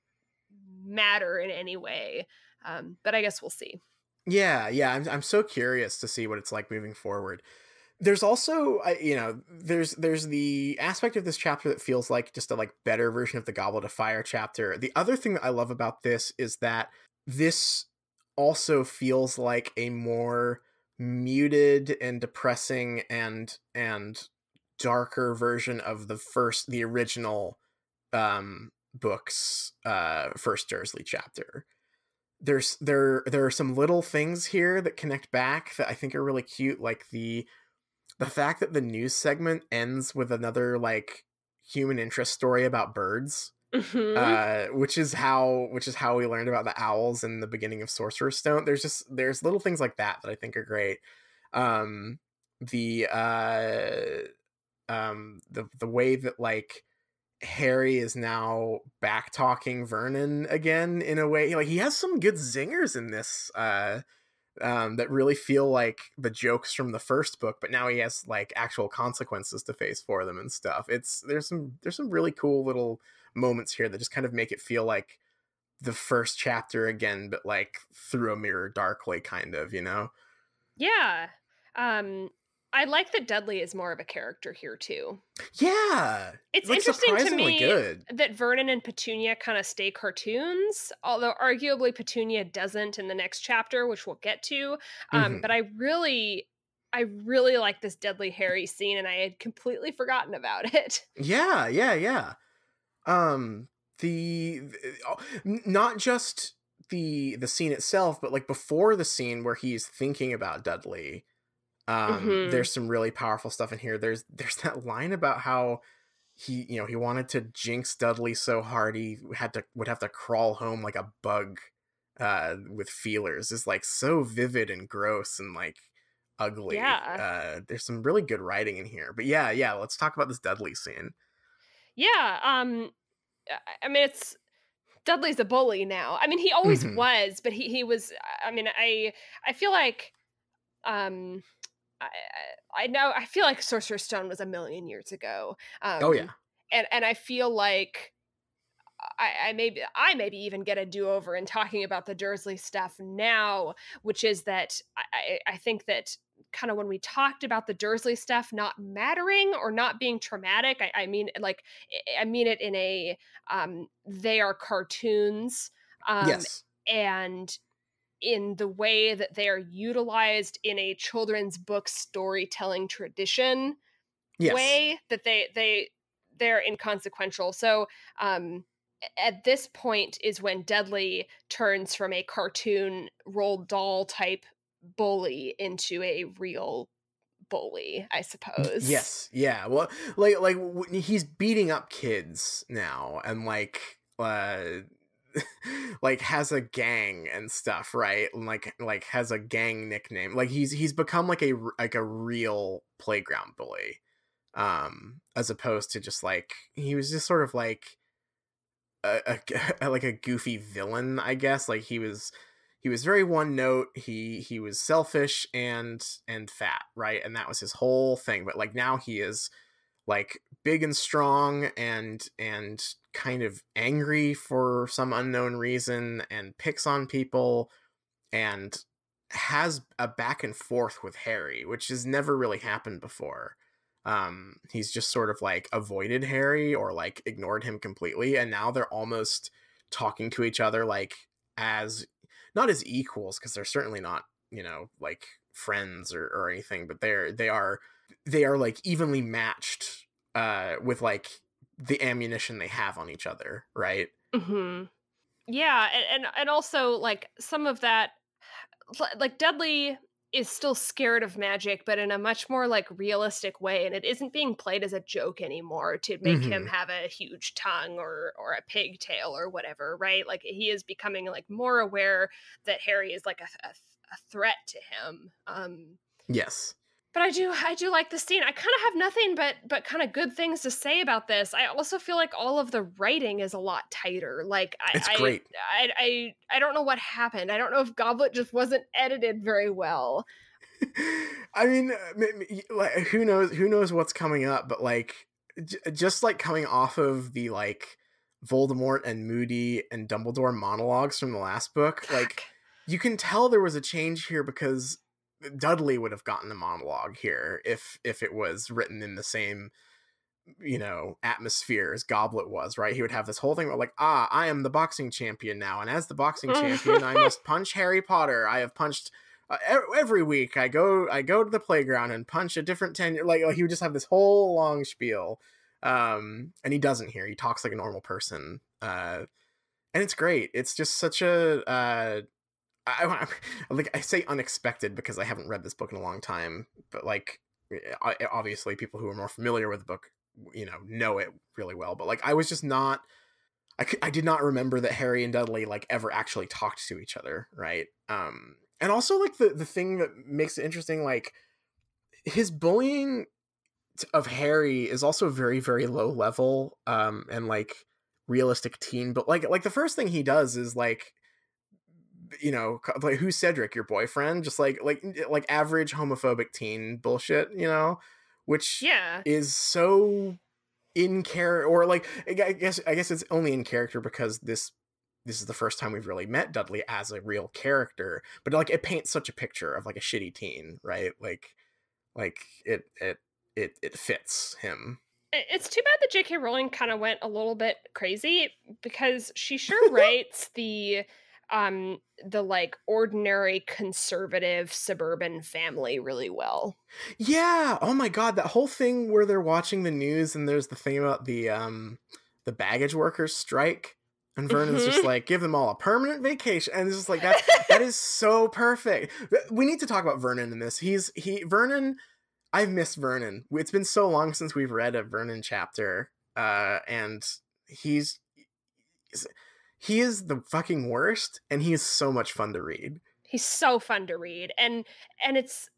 matter in any way um but i guess we'll see. Yeah yeah i'm, I'm so curious to see what it's like moving forward there's also you know there's there's the aspect of this chapter that feels like just a like better version of the goblet of fire chapter. The other thing that i love about this is that this also feels like a more muted and depressing and and darker version of the first the original um books uh first dursley chapter. There's there there are some little things here that connect back that i think are really cute like the the fact that the news segment ends with another like human interest story about birds mm-hmm. uh, which is how which is how we learned about the owls in the beginning of sorcerer's stone there's just there's little things like that that i think are great um the uh um the the way that like Harry is now back talking Vernon again in a way. Like he has some good zingers in this uh um that really feel like the jokes from the first book, but now he has like actual consequences to face for them and stuff. It's there's some there's some really cool little moments here that just kind of make it feel like the first chapter again, but like through a mirror darkly kind of, you know? Yeah. Um I like that Dudley is more of a character here too. Yeah. It's like, interesting to me good. that Vernon and Petunia kind of stay cartoons, although arguably Petunia doesn't in the next chapter, which we'll get to. Um, Mhm. But I really, I really like this Dudley Harry scene, and I had completely forgotten about it. Yeah, yeah, yeah. Um the, the- oh, not just the the scene itself, but like before the scene where he's thinking about Dudley. Um Mhm. there's some really powerful stuff in here. There's there's that line about how he, you know, he wanted to jinx Dudley so hard he had to would have to crawl home like a bug uh with feelers is like so vivid and gross and like ugly. Yeah. Uh there's some really good writing in here. But yeah, yeah, let's talk about this Dudley scene. Yeah. Um, I- mean, it's Dudley's a bully now. I mean, he always Mhm. was, but he he was. I mean, I I feel like, um, I I know I feel like Sorcerer's Stone was a million years ago. Um, Oh yeah. and and I feel like. I, I maybe I maybe even get a do over in talking about the Dursley stuff now, which is that I, I I think that kind of when we talked about the Dursley stuff not mattering or not being traumatic, I, I mean like I- I mean it in a um, they are cartoons um, yes. and in the way that they are utilized in a children's book storytelling tradition Yes. way that they they they're inconsequential. So um at this point is when Dudley turns from a cartoon Roald Dahl type bully into a real bully, I suppose. Yes. Yeah. Well, like like w- he's beating up kids now, and like uh, like has a gang and stuff, right? And like like has a gang nickname. Like he's he's become like a like a real playground bully, um, as opposed to just like he was just sort of like a, a like a goofy villain, I guess. Like he was he was very one note he he was selfish and and fat right and that was his whole thing but like now he is like big and strong and and kind of angry for some unknown reason and picks on people and has a back and forth with Harry which has never really happened before. Um he's just sort of like avoided Harry or like ignored him completely and now they're almost talking to each other like as not as equals because they're certainly not you know like friends or, or anything but they're they are they are like evenly matched uh with like the ammunition they have on each other right hmm Yeah, and, and and also like some of that, like Dudley is still scared of magic, but in a much more like realistic way, and it isn't being played as a joke anymore to make him have a huge tongue or or a pigtail or whatever, right? Like he is becoming like more aware that Harry is like a, a, a threat to him. Um, yes but I do I do like the scene. I kind of have nothing but but kind of good things to say about this. I also feel like all of the writing is a lot tighter. Like I It's I, great. I I I don't know what happened. I don't know if Goblet just wasn't edited very well. i mean uh, like who knows who knows what's coming up but like j- just like coming off of the like voldemort and moody and dumbledore monologues from the last book like you can tell there was a change here because Dudley would have gotten a monologue here if if it was written in the same you know atmosphere as Goblet was, right? He would have this whole thing about like, ah, I am the boxing champion now, and as the boxing champion, I must punch Harry Potter. I have punched uh, every week. I go I go to the playground and punch a different ten. Like, like he would just have this whole long spiel, um, and he doesn't here. He talks like a normal person, uh, and it's great. It's just such a uh, I, I like I say unexpected because I haven't read this book in a long time, but like obviously people who are more familiar with the book, you know, know it really well. But like I was just not, I I did not remember that Harry and Dudley like ever actually talked to each other, right? Um, and also like the the thing that makes it interesting, like his bullying of Harry is also very very low level um and like realistic teen but like like the first thing he does is like you know like who's Cedric your boyfriend? Just like like like average homophobic teen bullshit you know? Which yeah. is so in character or like I guess I guess it's only in character because this this is the first time we've really met Dudley as a real character but like it paints such a picture of like a shitty teen right? Like like it it it it fits him. It's too bad that J.K. Rowling kind of went a little bit crazy because she sure writes the um the like ordinary conservative suburban family really well. Yeah. Oh my god, that whole thing where they're watching the news and there's the thing about the um the baggage workers strike and Vernon's mm-hmm. just like give them all a permanent vacation and it's just like that that is so perfect. We need to talk about Vernon in this. He's he Vernon I've missed Vernon. It's been so long since we've read a Vernon chapter, uh, and he's he is the fucking worst, and he is so much fun to read. He's so fun to read, and and it's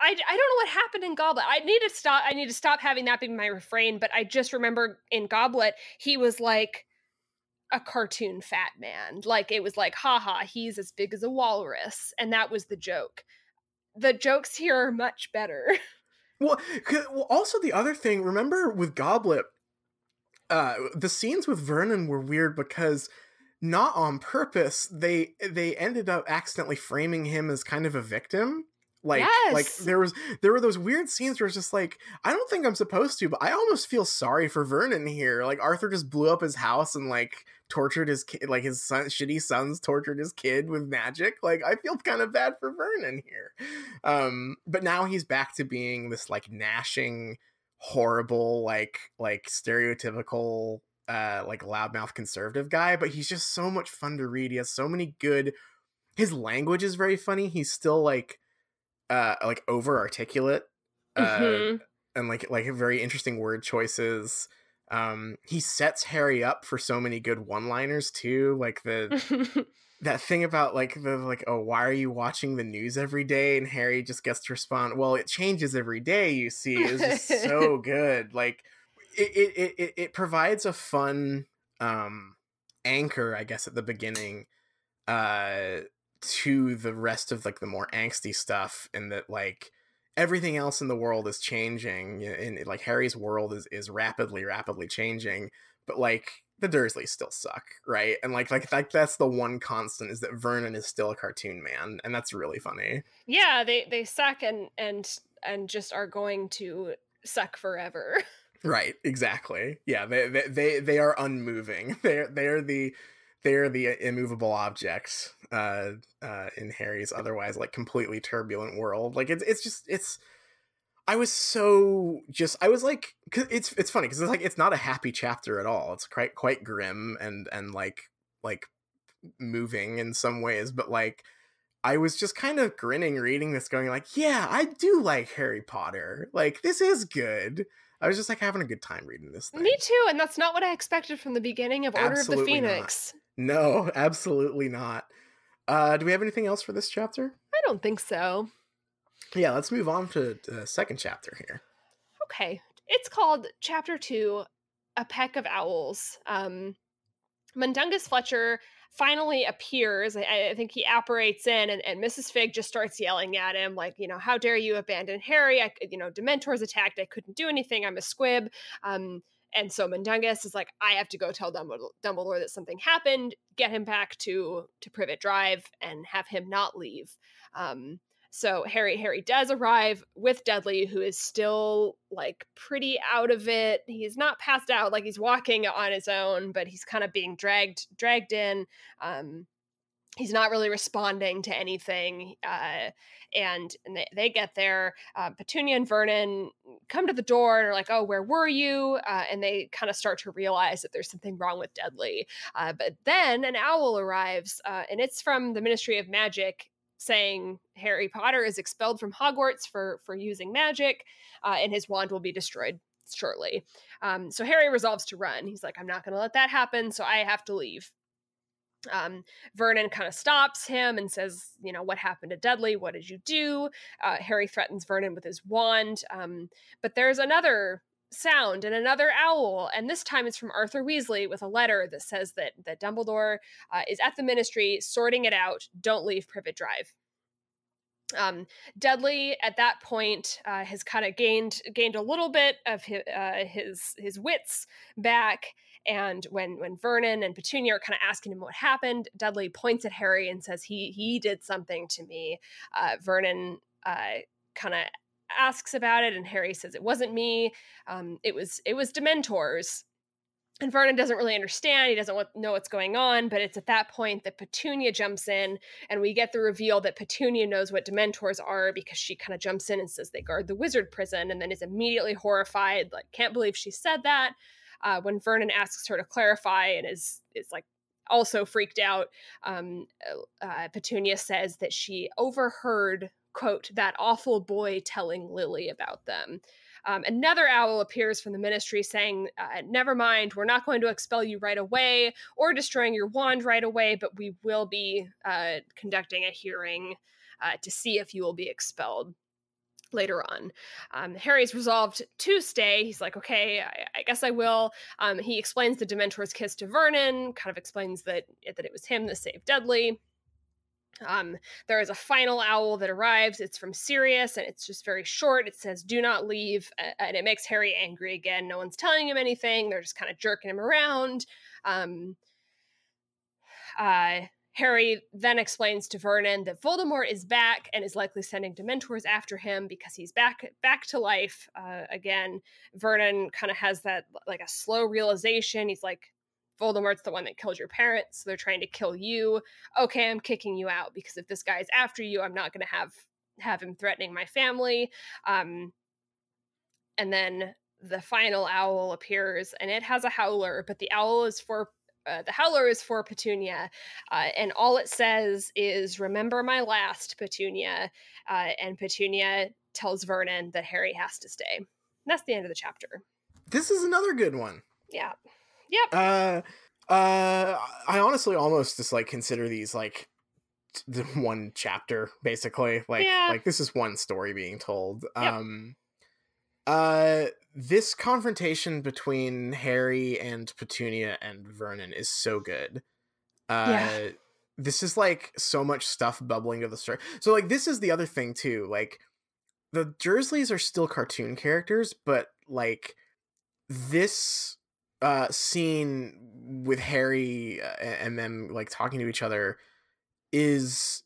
I, I don't know what happened in Goblet. I need to stop. I need to stop having that be my refrain. But I just remember in Goblet, he was like a cartoon fat man. Like it was like, haha, he's as big as a walrus, and that was the joke. The jokes here are much better. Well, well, also the other thing, remember with Goblet, uh, the scenes with Vernon were weird because not on purpose they they ended up accidentally framing him as kind of a victim like yes. like there was there were those weird scenes where it's just like I don't think I'm supposed to, but I almost feel sorry for Vernon here. Like Arthur just blew up his house and like tortured his kid, like his son, shitty sons tortured his kid with magic. Like I feel kind of bad for Vernon here. Um, but now he's back to being this like gnashing, horrible, like like stereotypical uh like loudmouth conservative guy, but he's just so much fun to read. He has so many good his language is very funny. He's still like uh like over articulate uh mm-hmm. and like like very interesting word choices um he sets harry up for so many good one liners too like the that thing about like the like oh why are you watching the news every day and harry just gets to respond well it changes every day you see is just so good like it, it it it provides a fun um anchor i guess at the beginning uh to the rest of like the more angsty stuff and that like everything else in the world is changing and like harry's world is is rapidly rapidly changing but like the dursleys still suck right? And like like like that's the one constant is that vernon is still a cartoon man and that's really funny. Yeah they they suck and and and just are going to suck forever right exactly yeah they they they, they are unmoving they're they're the they're the immovable objects uh, uh, in Harry's otherwise like completely turbulent world. Like it's it's just it's. I was so just I was like cause it's it's funny because it's like it's not a happy chapter at all. It's quite quite grim and and like like moving in some ways, but like I was just kind of grinning reading this, going like, yeah, I do like Harry Potter. Like this is good. I was just like having a good time reading this thing. Me too, and that's not what I expected from the beginning of Order Absolutely of the Phoenix. Not. No, absolutely not. Uh, do we have anything else for this chapter? I don't think so. Yeah, let's move on to the second chapter here. Okay. It's called Chapter Two A Peck of Owls. Um, Mundungus Fletcher finally appears. I, I, think he apparates in, and, and Mrs. Figg just starts yelling at him, like, you know, how dare you abandon Harry? I, you know, Dementors attacked. I couldn't do anything. I'm a squib. Um, and so Mundungus is like, I have to go tell Dumbledore that something happened, get him back to to Privet Drive, and have him not leave. Um, so Harry Harry does arrive with Dudley, who is still like pretty out of it. He's not passed out, like he's walking on his own, but he's kind of being dragged dragged in. Um, he's not really responding to anything. Uh, and, they, they, get there. Uh, Petunia and Vernon come to the door and are like, "Oh, where were you?" Uh, and they kind of start to realize that there's something wrong with Dudley. Uh, but then an owl arrives, uh, and it's from the Ministry of Magic, saying Harry Potter is expelled from Hogwarts for for using magic, uh, and his wand will be destroyed shortly. Um, so Harry resolves to run. He's like, "I'm not going to let that happen, so I have to leave." um, Vernon kind of stops him and says, You know, what happened to Dudley? What did you do? Uh, Harry threatens Vernon with his wand. Um, but there's another sound and another owl and this time it's from arthur weasley with a letter that says that that dumbledore uh, is at the ministry sorting it out don't leave privet drive um, Dudley at that point uh, has kind of gained gained a little bit of his, uh, his his wits back, and when when Vernon and Petunia are kind of asking him what happened, Dudley points at Harry and says he he did something to me. Uh, Vernon uh, kind of asks about it, and Harry says it wasn't me. Um, it was it was Dementors and Vernon doesn't really understand. He doesn't know what's going on, but it's at that point that Petunia jumps in, and we get the reveal that Petunia knows what Dementors are because she kind of jumps in and says they guard the wizard prison, and then is immediately horrified, like can't believe she said that. Uh, when Vernon asks her to clarify, and is is like also freaked out, um, uh, Petunia says that she overheard quote that awful boy telling Lily about them. Um, another owl appears from the ministry saying, uh, Never mind, we're not going to expel you right away or destroying your wand right away, but we will be uh, conducting a hearing uh, to see if you will be expelled later on. Um, Harry's resolved to stay. He's like, okay, I, I guess I will. Um, he explains the Dementor's kiss to Vernon, kind of explains that that it was him that saved Dudley. Um, there is a final owl that arrives. It's from Sirius, and it's just very short. It says, "Do not leave," and it makes Harry angry again. No one's telling him anything. They're just kind of jerking him around. Um, uh, Harry then explains to Vernon that Voldemort is back and is likely sending Dementors after him because he's back back to life uh, again. Vernon kind of has that like a slow realization. He's like, Voldemort's the one that killed your parents, so they're trying to kill you. Okay, I'm kicking you out because if this guy's after you, I'm not going to have have him threatening my family. Um, and then the final owl appears, and it has a howler, but the owl is for uh, the howler is for Petunia, uh, and all it says is "Remember my last, Petunia." Uh, and Petunia tells Vernon that Harry has to stay. And that's the end of the chapter. This is another good one. Yeah. Yep. Uh, uh, I honestly almost just like consider these like the one chapter basically like Yeah. like this is one story being told Yep. um uh this confrontation between harry and petunia and vernon is so good uh Yeah. this is like so much stuff bubbling to the surface so like this is the other thing too like the dursleys are still cartoon characters but like this uh scene with harry uh, and them like talking to each other is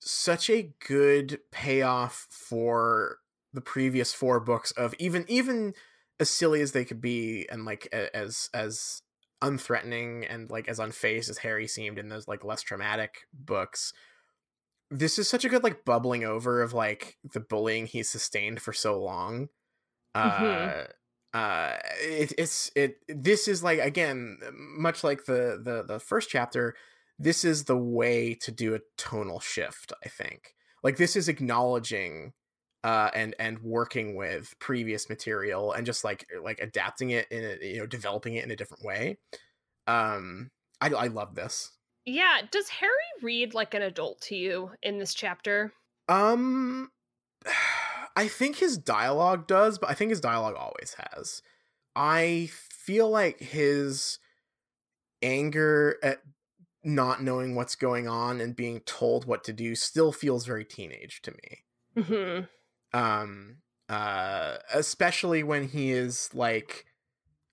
such a good payoff for the previous four books of even even as silly as they could be and like as as unthreatening and like as unfazed as harry seemed in those like less traumatic books this is such a good like bubbling over of like the bullying he sustained for so long Mhm. uh uh it, it's it this is like again much like the the the first chapter this is the way to do a tonal shift i think like this is acknowledging uh and and working with previous material and just like like adapting it in a, you know developing it in a different way um i i love this Yeah. Does Harry read like an adult to you in this chapter? Um, I think his dialogue does, but I think his dialogue always has. I feel like his anger at not knowing what's going on and being told what to do still feels very teenage to me. Mm-hmm. Um, uh, especially when he is like,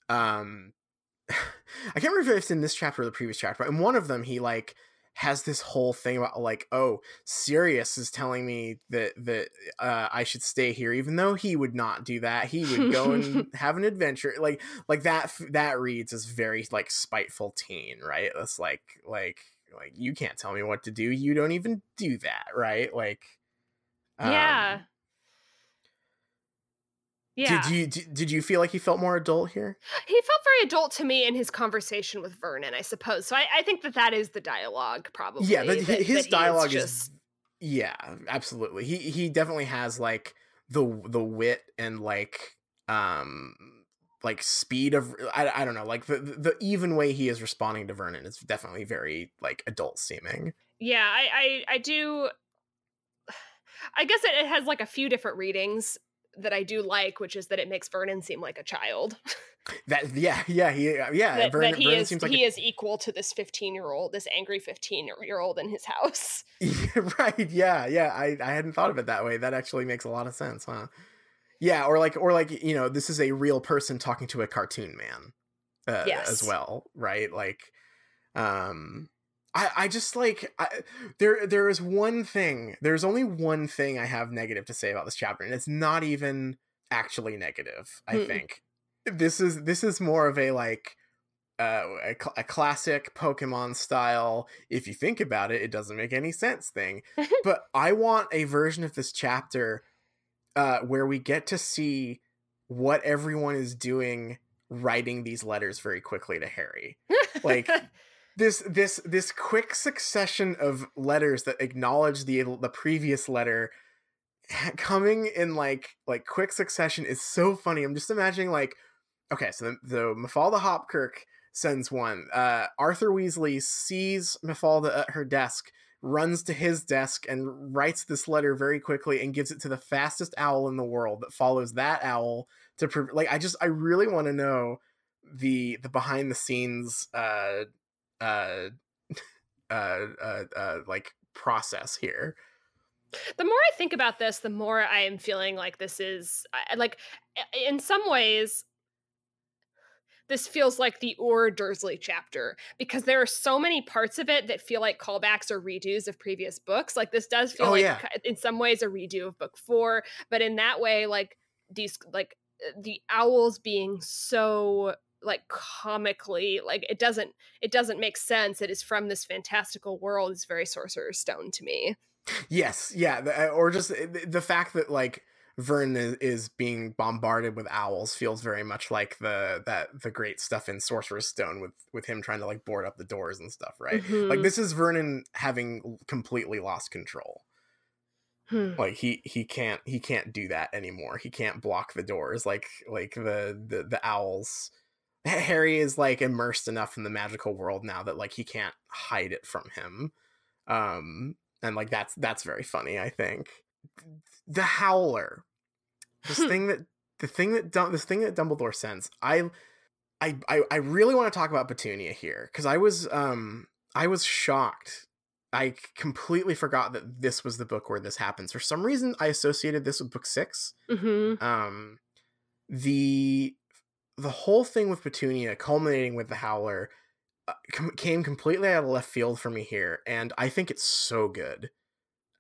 um, I can't remember if it's in this chapter or the previous chapter, but in one of them, he like has this whole thing about like, oh, Sirius is telling me that that uh, I should stay here, even though he would not do that. He would go and have an adventure, like like that. That reads as very like spiteful teen, right? That's like like like you can't tell me what to do. You don't even do that, right? Like, um, yeah. Yeah. Did you did, you feel like he felt more adult here? he felt very adult to me in his conversation with Vernon, I suppose. So I, I think that that is the dialogue, probably. yeah, but that- his that dialogue just, is yeah, absolutely. He he definitely has like the the wit and like um like speed of I, I don't know like the the even way he is responding to Vernon is definitely very like adult seeming. Yeah, I I, I do. I guess it, it has like a few different readings that I do like, which is that it makes Vernon seem like a child. That yeah yeah he yeah that, Vernon, that he Vernon is seems like he a- is equal to this fifteen year old, this angry fifteen year old in his house. Right yeah yeah I I hadn't thought of it that way. That actually makes a lot of sense, huh? Yeah, or like or like you know this is a real person talking to a cartoon man, uh, Yes. as well, right? Like, um, I I just like I, there there is one thing. There's only one thing I have negative to say about this chapter, and it's not even actually negative. I Mm-mm. think this is this is more of a like uh, a, cl- a classic Pokemon style. If you think about it, it doesn't make any sense thing. but I want a version of this chapter uh, where we get to see what everyone is doing, writing these letters very quickly to Harry. Like this, this, this quick succession of letters that acknowledge the the previous letter coming in like like quick succession is so funny. I'm just imagining like okay, so the, the Mafalda Hopkirk sends one. Uh, Arthur Weasley sees Mafalda at her desk, runs to his desk, and writes this letter very quickly and gives it to the fastest owl in the world that follows that owl to prov- like. I just I really want to know the the behind the scenes uh uh uh uh, uh like process here. the more I think about this, the more I am feeling like this is like in some ways this feels like the or Dursley chapter because there are so many parts of it that feel like callbacks or redos of previous books. Like this does feel Oh, like yeah. in some ways a redo of book 4, but in that way like these like uh, the owls being so like comically like it doesn't it doesn't make sense it is from this fantastical world is very sorcerer's stone to me Yes, yeah, uh, or just the, the fact that like Vern is, being bombarded with owls feels very much like the that the great stuff in Sorcerer's Stone with with him trying to like board up the doors and stuff, right? Like Mhm. this is Vernon having completely lost control. Hmm. Like he he can't he can't do that anymore. He can't block the doors like like the the the owls. Harry is like immersed enough in the magical world now that like he can't hide it from him. Um and like that's that's very funny, I think. The Howler. This Hmm. thing that the thing that this thing that Dumbledore sends. I I I, I really want to talk about Petunia here cuz I was um I was shocked I completely forgot that this was the book where this happens. For some reason, I associated this with book six. Mhm. Um, the the whole thing with Petunia, culminating with the Howler, uh, came completely out of left field for me here, and I think it's so good.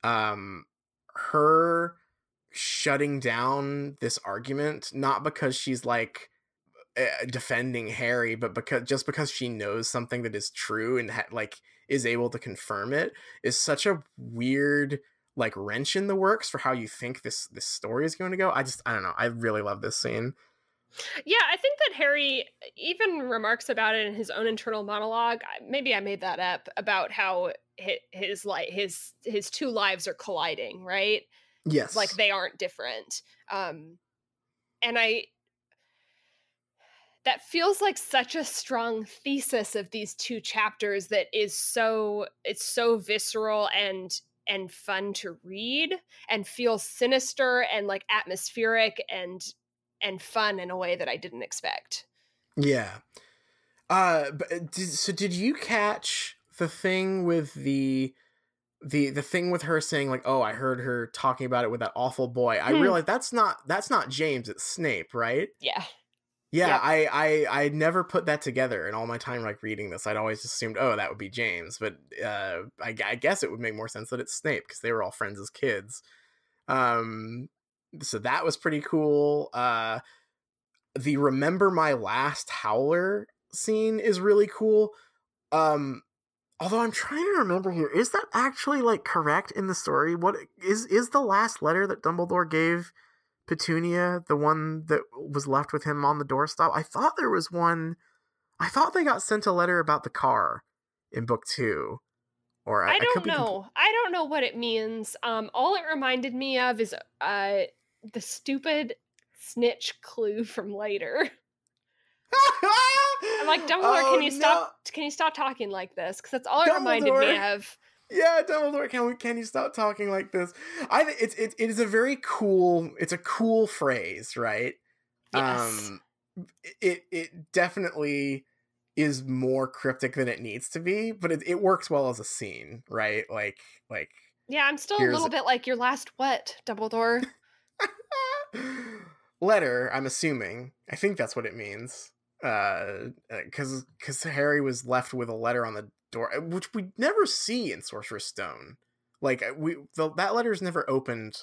Um, her shutting down this argument, not because she's like defending Harry, but because just because she knows something that is true and ha- like is able to confirm it, is such a weird like wrench in the works for how you think this this story is going to go. I just I don't know. I really love this scene. Yeah, I think that Harry even remarks about it in his own internal monologue. Maybe I made that up about how his, his like his his two lives are colliding, right? Yes, Like they aren't different. Um and I that feels like such a strong thesis of these two chapters that is so it's so visceral and and fun to read and feels sinister and like atmospheric and and fun in a way that I didn't expect. Yeah. Uh, but uh, did, so did you catch the thing with the the the thing with her saying like, "Oh, I heard her talking about it with that awful boy." I Hmm. realized that's not that's not James, it's Snape, right? Yeah. Yeah, Yep. I I I never put that together in all my time like reading this. I'd always assumed, "Oh, that would be James," but uh, I, I guess it would make more sense that it's Snape because they were all friends as kids. Um, so that was pretty cool. Uh, the remember my last howler scene is really cool. Um, although I'm trying to remember here, is that actually like correct in the story? What is is the last letter that Dumbledore gave Petunia the one that was left with him on the doorstop? I thought there was one. I thought they got sent a letter about the car in book two. Or I, I I don't compl- know. I don't know what it means. Um all it reminded me of is uh the stupid snitch clue from later. I'm like, Dumbledore, Oh, can you no. stop? Can you stop talking like this? Because that's all it reminded me of. Yeah, Dumbledore, can we, can you stop talking like this? I think it's it, it is a very cool. It's a cool phrase, right? Yes. Um, it it definitely is more cryptic than it needs to be, but it, it works well as a scene, right? Like like yeah, I'm still a little bit like your last what, Dumbledore? letter. I'm assuming. I think that's what it means. Uh, because because Harry was left with a letter on the door, uh, which we never see in Sorcerer's Stone. Like uh, we the, that letter is never opened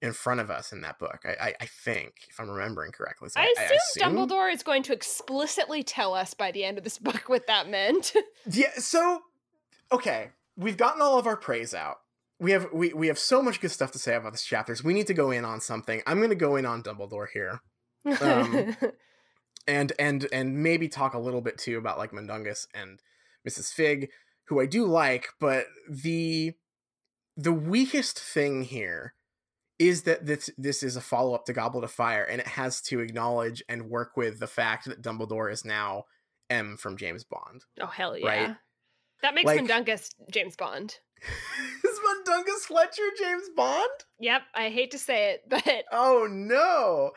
in front of us in that book. I I, I think if I'm remembering correctly. So I assume Dumbledore is going to explicitly tell us by the end of this book what that meant. Yeah. So, okay, we've gotten all of our praise out. We have we we have so much good stuff to say about this chapters. We need to go in on something. I'm going to go in on Dumbledore here, Um, and and and maybe talk a little bit too about like Mundungus and Mrs. Figg, who I do like, but the the weakest thing here is that this this is a follow up to Goblet of Fire, and it has to acknowledge and work with the fact that Dumbledore is now M from James Bond. oh hell yeah! Right. That makes Like- Mundungus James Bond. Is Mundungus Fletcher James Bond? Yep, I hate to say it, but Oh no!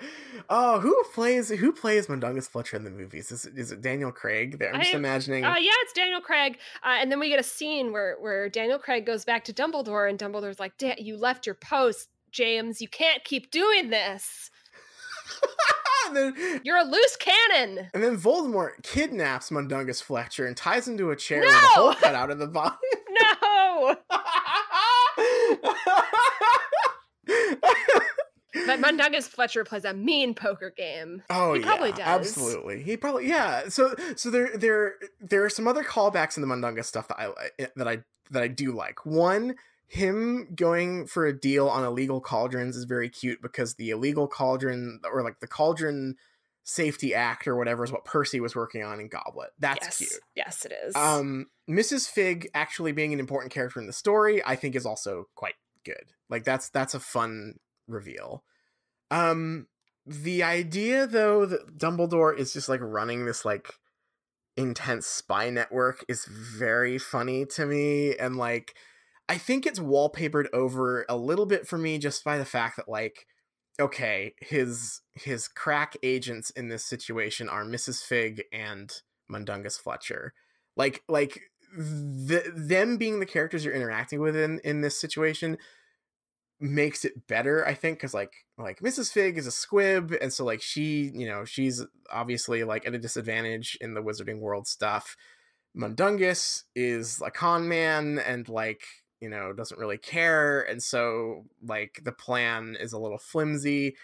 Oh, who plays who plays Mundungus Fletcher in the movies? Is it, is it Daniel Craig? There, I'm just I- imagining. uh, yeah, it's Daniel Craig. Uh, and then we get a scene where where Daniel Craig goes back to Dumbledore, and Dumbledore's like, "Da- "You left your post, James. You can't keep doing this. and then You're a loose cannon." and then Voldemort kidnaps Mundungus Fletcher and ties him to a chair with a No! hole cut out of the bottom. No, but Mundungus Fletcher plays a mean poker game. Oh, He probably yeah, does. Absolutely, he probably yeah. So so there there there are some other callbacks in the Mundungus stuff that I eh, that I that I do like. One, him going for a deal on illegal cauldrons is very cute because the illegal cauldron or like the cauldron safety act or whatever is what Percy was working on in Goblet. That's yes, cute. yes, it is. Um, Mrs. Figg actually being an important character in the story, I think, is also quite good. Like that's that's a fun reveal. Um, the idea though that Dumbledore is just like running this like intense spy network is very funny to me, and like I think it's wallpapered over a little bit for me just by the fact that like okay, his his crack agents in this situation are Mrs. Figg and Mundungus Fletcher. Like like the, them being the characters you're interacting with in in this situation makes it better i think because like like mrs figg is a squib and so like she you know she's obviously like at a disadvantage in the wizarding world stuff mundungus is a con man and like you know doesn't really care and so like the plan is a little flimsy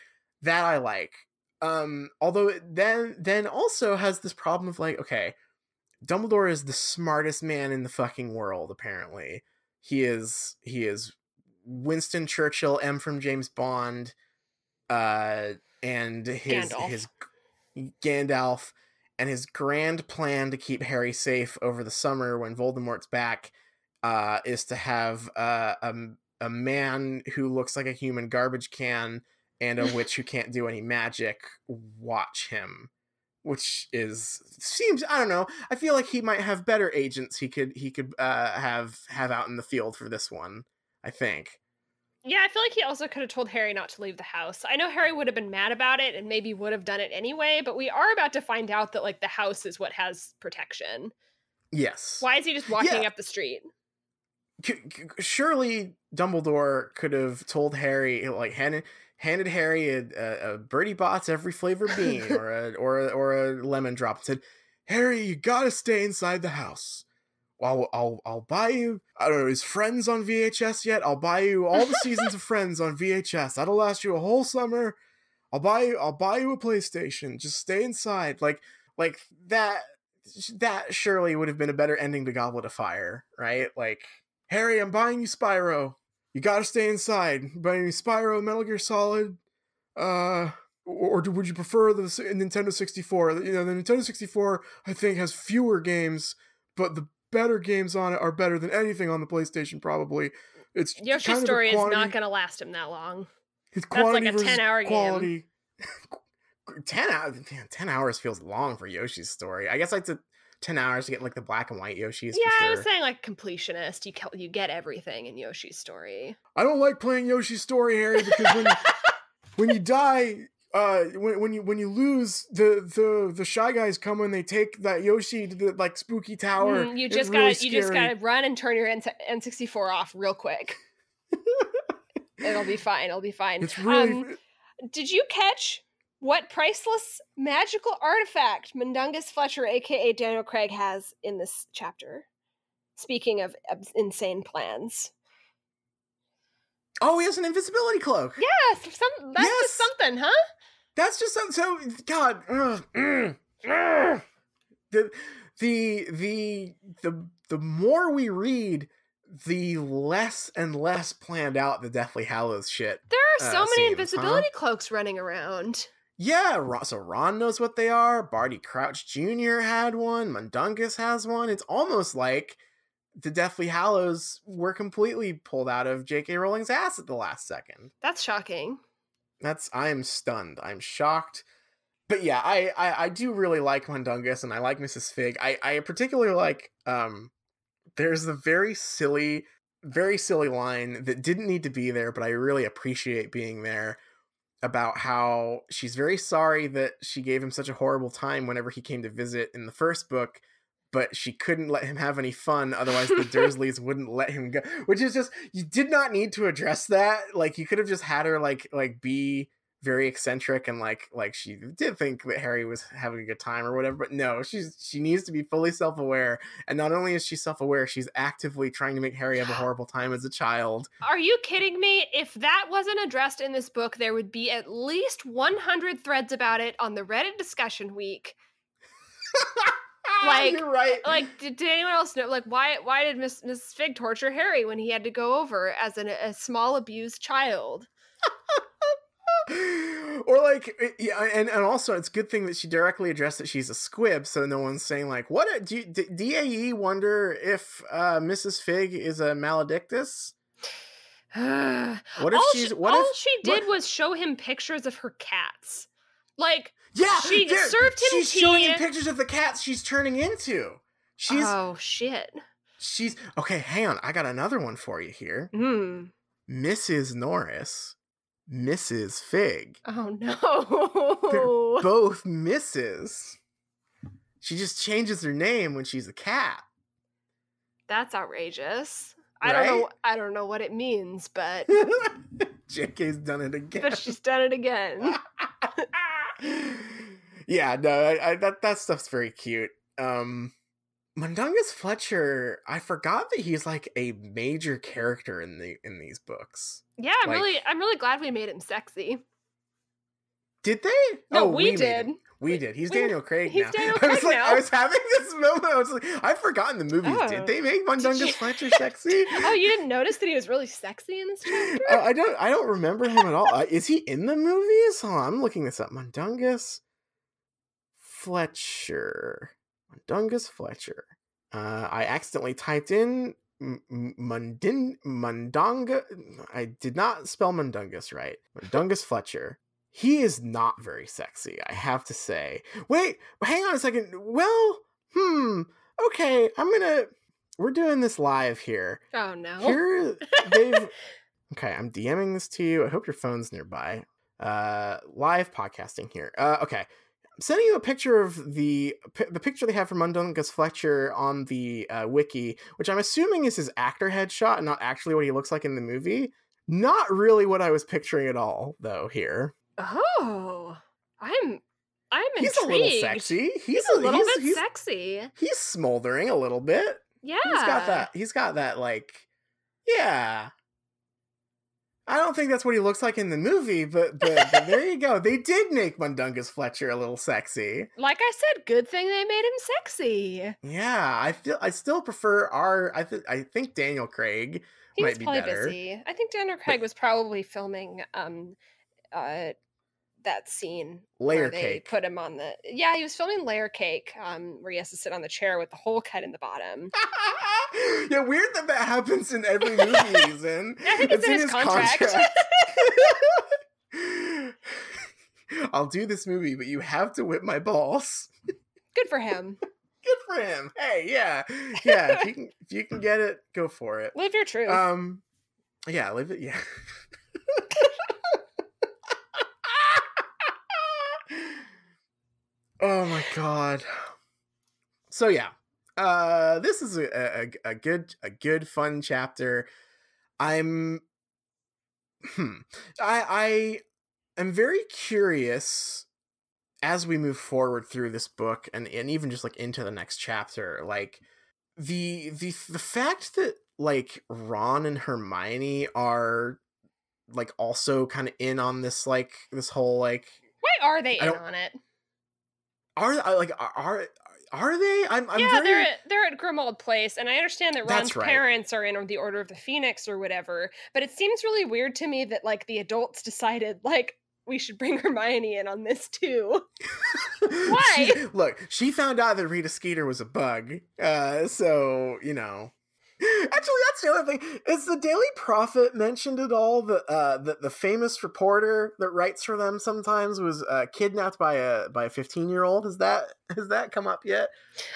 that i like um although it then then also has this problem of like okay Dumbledore is the smartest man in the fucking world, apparently. He is he is Winston Churchill, M from James Bond, uh, and his Gandalf. his Gandalf, and his grand plan to keep Harry safe over the summer when Voldemort's back, uh, is to have uh, a a man who looks like a human garbage can and a witch who can't do any magic watch him which is seems I don't know. I feel like he might have better agents he could he could uh, have have out in the field for this one. I think. Yeah, I feel like he also could have told Harry not to leave the house. I know Harry would have been mad about it and maybe would have done it anyway, but we are about to find out that like the house is what has protection. Yes. Why is he just walking Yeah. up the street? Surely Dumbledore could have told Harry like handed handed Harry a, a, a Bertie Bott's every flavor bean or a or a, or a lemon drop and said, "Harry, you gotta stay inside the house." I'll, I'll I'll buy you. I don't know. Is Friends on VHS yet? I'll buy you all the seasons of Friends on VHS. That'll last you a whole summer. I'll buy you. I'll buy you a PlayStation. Just stay inside. Like like that. That surely would have been a better ending to Goblet of Fire, right? Like Harry, I'm buying you Spyro. You gotta stay inside. I'm buying you Spyro, Metal Gear Solid. Uh, or, would you prefer the Nintendo 64? You know, the Nintendo 64 I think has fewer games, but the better games on it are better than anything on the PlayStation. Probably. It's Yoshi's kind of story is not going to last him that long. it's That's like a 10-hour game. ten hours. Man, ten hours feels long for Yoshi's story. I guess I took ten hours to get like the black and white Yoshis. Yeah, for I was saying like completionist. You you get everything in Yoshi's story. I don't like playing Yoshi's story, Harry, because when when you die, uh, when when you when you lose, the the the shy guys come and they take that Yoshi to the like spooky tower. Mm, you just gotta you just gotta run and turn your N sixty four off real quick. It'll be fine. It'll be fine. It's really. Um, did you catch what priceless magical artifact Mundungus Fletcher, aka Daniel Craig, has in this chapter? Speaking of insane plans, oh, he has an invisibility cloak. yes, some that's Yes! just something, huh? That's just so. so God. ugh, ugh. the the the the the more we read, the less and less planned out the Deathly Hallows shit. There are so Uh, many seems, huh? invisibility cloaks running around. Yeah, so Ron knows what they are. Barty Crouch Jr. had one. Mundungus has one. It's almost like the Deathly Hallows were completely pulled out of J.K. Rowling's ass at the last second. That's shocking. That's I am stunned. I'm shocked. But yeah, I, I I do really like Mundungus and I like Mrs. Figg. I I particularly like um there's the very silly very silly line that didn't need to be there, but I really appreciate being there about how she's very sorry that she gave him such a horrible time whenever he came to visit in the first book, but she couldn't let him have any fun, otherwise the Dursleys wouldn't let him go. Which is just you did not need to address that. Like you could have just had her like like be very eccentric and like like she did think that Harry was having a good time or whatever, but no, she's she needs to be fully self-aware. And not only is she self-aware, she's actively trying to make Harry have a horrible time as a child. Are you kidding me? If that wasn't addressed in this book, there would be at least 100 threads about it on the Reddit discussion week. Like- you're right. Like, did, did anyone else know? Like, why why did Miss Miss Figg torture Harry when he had to go over as an, a small abused child? or like yeah and, and also it's a good thing that she directly addressed that she's a squib so no one's saying like what a, do you, d- dae wonder if uh mrs figg is a maledictus what if all she's she, what all she did what- was show him pictures of her cats. Like, yeah she served him she's showing him pictures of the cats she's turning into she's oh shit. she's okay hang on i got another one for you here Hmm. mrs norris mrs figg Oh They're no. both misses she just changes her name when she's a cat That's outrageous. I don't know. I don't know what it means, but JK's done it again. but she's done it again. yeah, no, I, I, that that stuff's very cute. Um, Mundungus Fletcher, I forgot that he's like a major character in the in these books. Yeah, I'm Like- really, I'm really glad we made him sexy. Did they? No, oh, we made did. We did. He's We- Daniel Craig he's now. Daniel I was like, now. I was having this moment. I was like, I've forgotten the movies. Oh. Did they make Mundungus Fletcher sexy? Oh, you didn't notice that he was really sexy in this chapter? Uh, I don't. I don't remember him at all. Uh, is he in the movies? Hold on, I'm looking this up. Mundungus Fletcher. Mundungus Fletcher. Uh, I accidentally typed in Mundin Mundunga. I did not spell Mundungus right. Mundungus Fletcher. He is not very sexy, I have to say. Wait, hang on a second. Well, hmm. Okay, I'm gonna. We're doing this live here. oh no. Here they've Okay, I'm DMing this to you. I hope your phone's nearby. Uh live podcasting here. Uh okay. Sending you a picture of the the picture they have from Mundungus Fletcher on the uh, wiki, which I'm assuming is his actor headshot and not actually what he looks like in the movie. Not really what I was picturing at all, though. Here, Oh, I'm, I'm he's intrigued. a little sexy. He's, He's, a little he's, bit he's, sexy. he's smoldering a little bit. Yeah. He's got that. He's got that like, yeah. I don't think that's what he looks like in the movie, but but, but there you go. They did make Mundungus Fletcher a little sexy. Like I said, good thing they made him sexy. Yeah, I feel I still prefer our. I think I think Daniel Craig. He Might was be probably better. busy. I think Daniel Craig was probably filming um uh that scene Layer where they cake. put him on the yeah he was filming layer cake um where he has to sit on the chair with the hole cut in the bottom yeah, weird that that happens in every movie he's in. I think it's in his contract. contract. I'll do this movie, but you have to whip my balls. Good for him. Good for him. Hey, yeah, yeah. if you can, if you can get it, go for it. Live your truth. Um, yeah, live it. Yeah. oh my god. So yeah, uh, this is a, a a good a good fun chapter. I'm, hmm, I I am very curious as we move forward through this book and and even just like into the next chapter, like the the the fact that like Ron and Hermione are like also kind of in on this like this whole like Why are they in on it? Are like are are, they? I'm I'm yeah, very they're at, they're at Grimmauld Place, and I understand that Ron's right. parents are in the Order of the Phoenix or whatever. But it seems really weird to me that like the adults decided like we should bring Hermione in on this too. Why? She- look, she found out that Rita Skeeter was a bug. Uh, so you know. Actually, that's the other thing. Is the Daily Prophet mentioned at all that uh, that the famous reporter that writes for them sometimes was uh, kidnapped by a by a fifteen year old? Has that has that come up yet?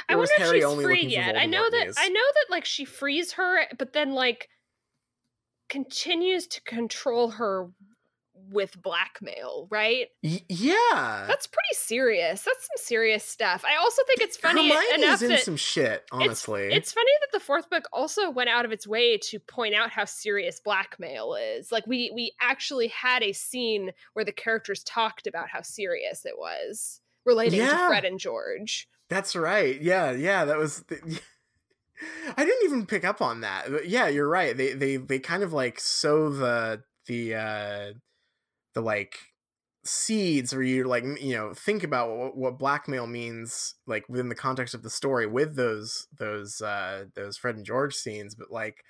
I Or was wonder if she's free yet. I know that news? I know that like she frees her, but then like continues to control her with blackmail, right? Y- yeah, That's pretty serious. That's some serious stuff. I also think it's funny Hermione enough is in that some shit. Honestly, It's, it's funny that the fourth book also went out of its way to point out how serious blackmail is. Like we we actually had a scene where the characters talked about how serious it was relating to Fred and George. That's right. Yeah, yeah, that was. The, I didn't even pick up on that. But yeah, you're right. They they they kind of like sow the the uh the like seeds where you like you know think about what, what blackmail means like within the context of the story with those those uh those Fred and George scenes but like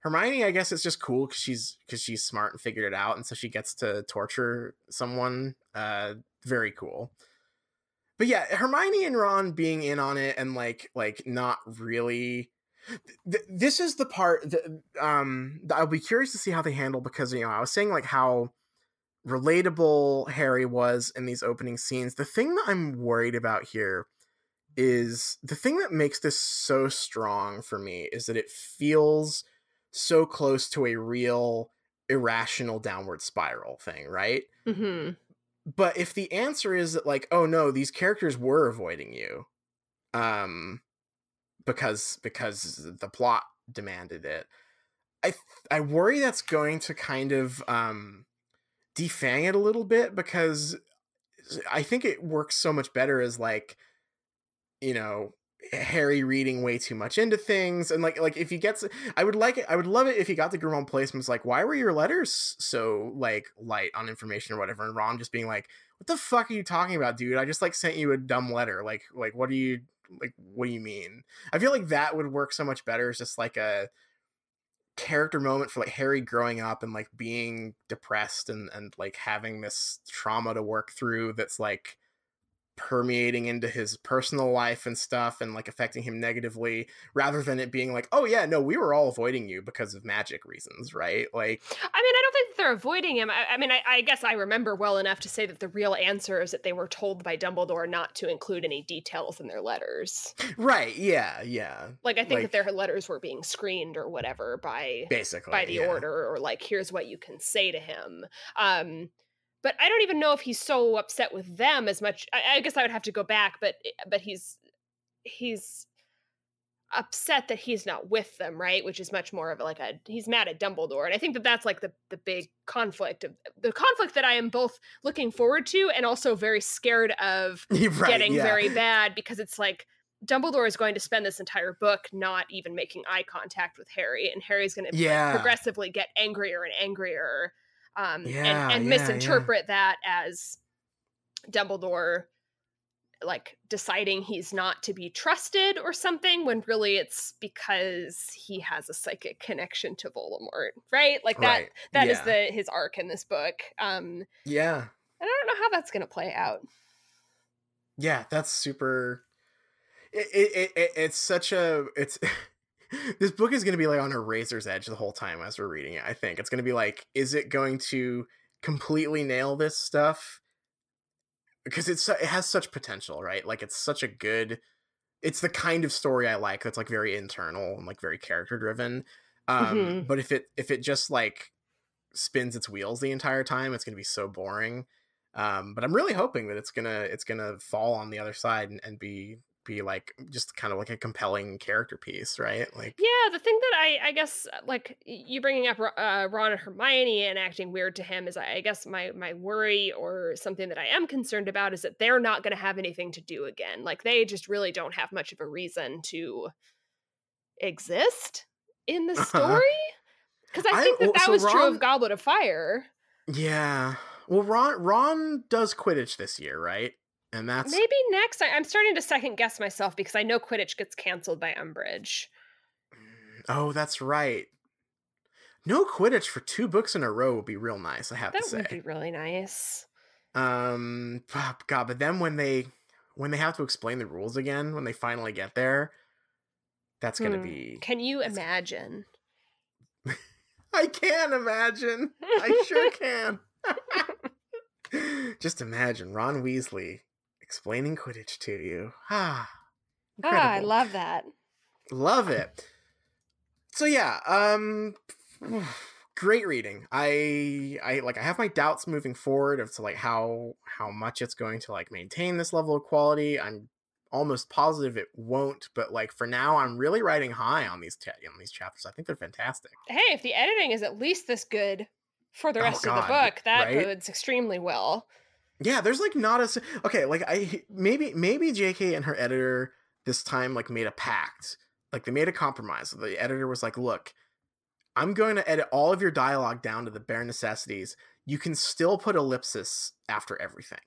Hermione I guess it's just cool cuz she's cuz she's smart and figured it out and so she gets to torture someone uh very cool. But yeah hermione and ron being in on it and like like not really th- this is the part that um that i'll be curious to see how they handle because you know i was saying like how relatable harry was in these opening scenes the thing that i'm worried about here is the thing that makes this so strong for me is that it feels so close to a real irrational downward spiral thing right Mm-hmm. but if the answer is that like oh no these characters were avoiding you um because because the plot demanded it i th- i worry that's going to kind of um defang it a little bit because i think it works so much better as like you know harry reading way too much into things and like like if he gets i would like it i would love it if he got the Grimmauld place and was like why were your letters so like light on information or whatever? And ron just being like what the fuck are you talking about dude? I just like sent you a dumb letter. Like like what do you like what do you mean? I feel like that would work so much better as just like a character moment for like harry growing up and like being depressed and and like having this trauma to work through that's like permeating into his personal life and stuff and like affecting him negatively rather than it being like oh yeah no we were all avoiding you because of magic reasons right? Like I mean, I don't think they're avoiding him. I, I mean, I, I guess I remember well enough to say that the real answer is that they were told by Dumbledore not to include any details in their letters. right yeah yeah Like, I think Like- that their letters were being screened or whatever by basically by the yeah. order or like here's what you can say to him um but i don't even know if he's so upset with them as much i, I guess i would have to go back but eh, but he's he's upset that he's not with them right which is much more of like a he's mad at dumbledore and i think that that's like the the big conflict of the conflict that i am both looking forward to and also very scared of right, getting yeah. very bad because it's like Dumbledore is going to spend this entire book not even making eye contact with Harry, and Harry's going to Yeah. progressively get angrier and angrier, um, Yeah, and, and misinterpret that as Dumbledore like deciding he's not to be trusted or something when really it's because he has a psychic connection to Voldemort, right? Like that right. that is yeah. the his arc in this book. Um yeah and I don't know how that's going to play out. yeah that's super it, it, it, it it's such a it's this book is going to be like on a razor's edge the whole time as we're reading it i think it's going to be like is it going to completely nail this stuff because it's it has such potential, right? Like it's such a good it's the kind of story I like that's like very internal and like very character driven. Um Mm-hmm. but if it if it just like spins its wheels the entire time, it's going to be so boring. Um but I'm really hoping that it's going to it's going to fall on the other side and, and be be like just kind of like a compelling character piece, right? Like Yeah, the thing that I I guess uh, like you bringing up uh, Ron and Hermione and acting weird to him is I I guess my my worry or something that I am concerned about is that they're not going to have anything to do again. Like they just really don't have much of a reason to exist in the Uh-huh. story. Because I I- think that that so was true of Goblet of Fire. yeah. Well, Ron Ron does Quidditch this year, right? And that's Maybe next. I, I'm starting to second guess myself because I know Quidditch gets canceled by Umbridge. Oh, that's right. No Quidditch for two books in a row would be real nice, I have That to say. would be really nice. Um God, but then when they when they have to explain the rules again, when they finally get there, that's gonna Hmm. be Can you imagine? I can imagine. I sure can. Just imagine Ron Weasley explaining Quidditch to you. Ah. Ah, I love that. love it so yeah um great reading i i like i have my doubts moving forward as to like how how much it's going to like maintain this level of quality i'm almost positive it won't but like for now i'm really riding high on these ta- on these chapters i think they're fantastic Hey, if the editing is at least this good for the Oh, rest of the book, that right? bodes extremely well. Yeah there's like not a okay like i maybe maybe jk and her editor this time like made a pact. Like they made a compromise. The editor was like look i'm going to edit all of your dialogue down to the bare necessities. You can still put ellipsis after everything.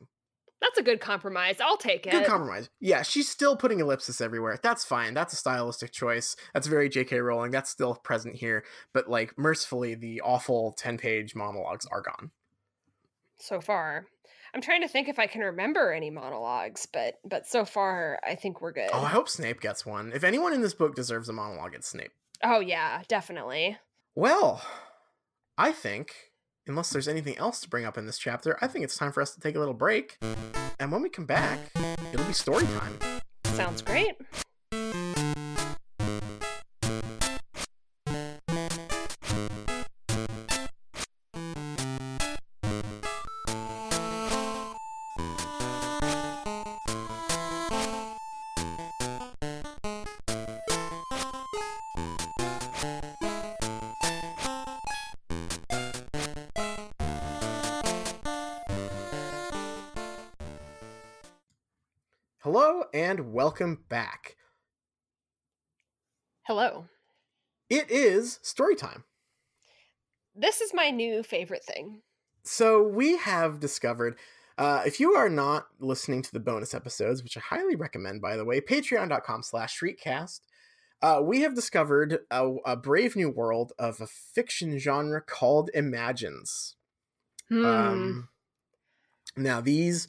That's a good compromise. I'll take it. good compromise. Yeah she's still putting ellipsis everywhere. That's fine. That's a stylistic choice. That's very jk rowling. That's still present here. But like mercifully the awful 10 page monologues are gone. So far. I'm trying to think if I can remember any monologues, but but so far I think we're good. oh i hope snape gets one if anyone in this book deserves a monologue it's snape oh yeah, definitely. Well, I think, unless there's anything else to bring up in this chapter, I think it's time for us to take a little break. And when we come back, it'll be story time. Sounds great. Welcome back. Hello. It is story time. This is my new favorite thing. So we have discovered. Uh, if you are not listening to the bonus episodes, which I highly recommend, by the way, patreon.com slash shriekcast, uh, we have discovered a, a brave new world of a fiction genre called Imagines. Hmm. Um, now these,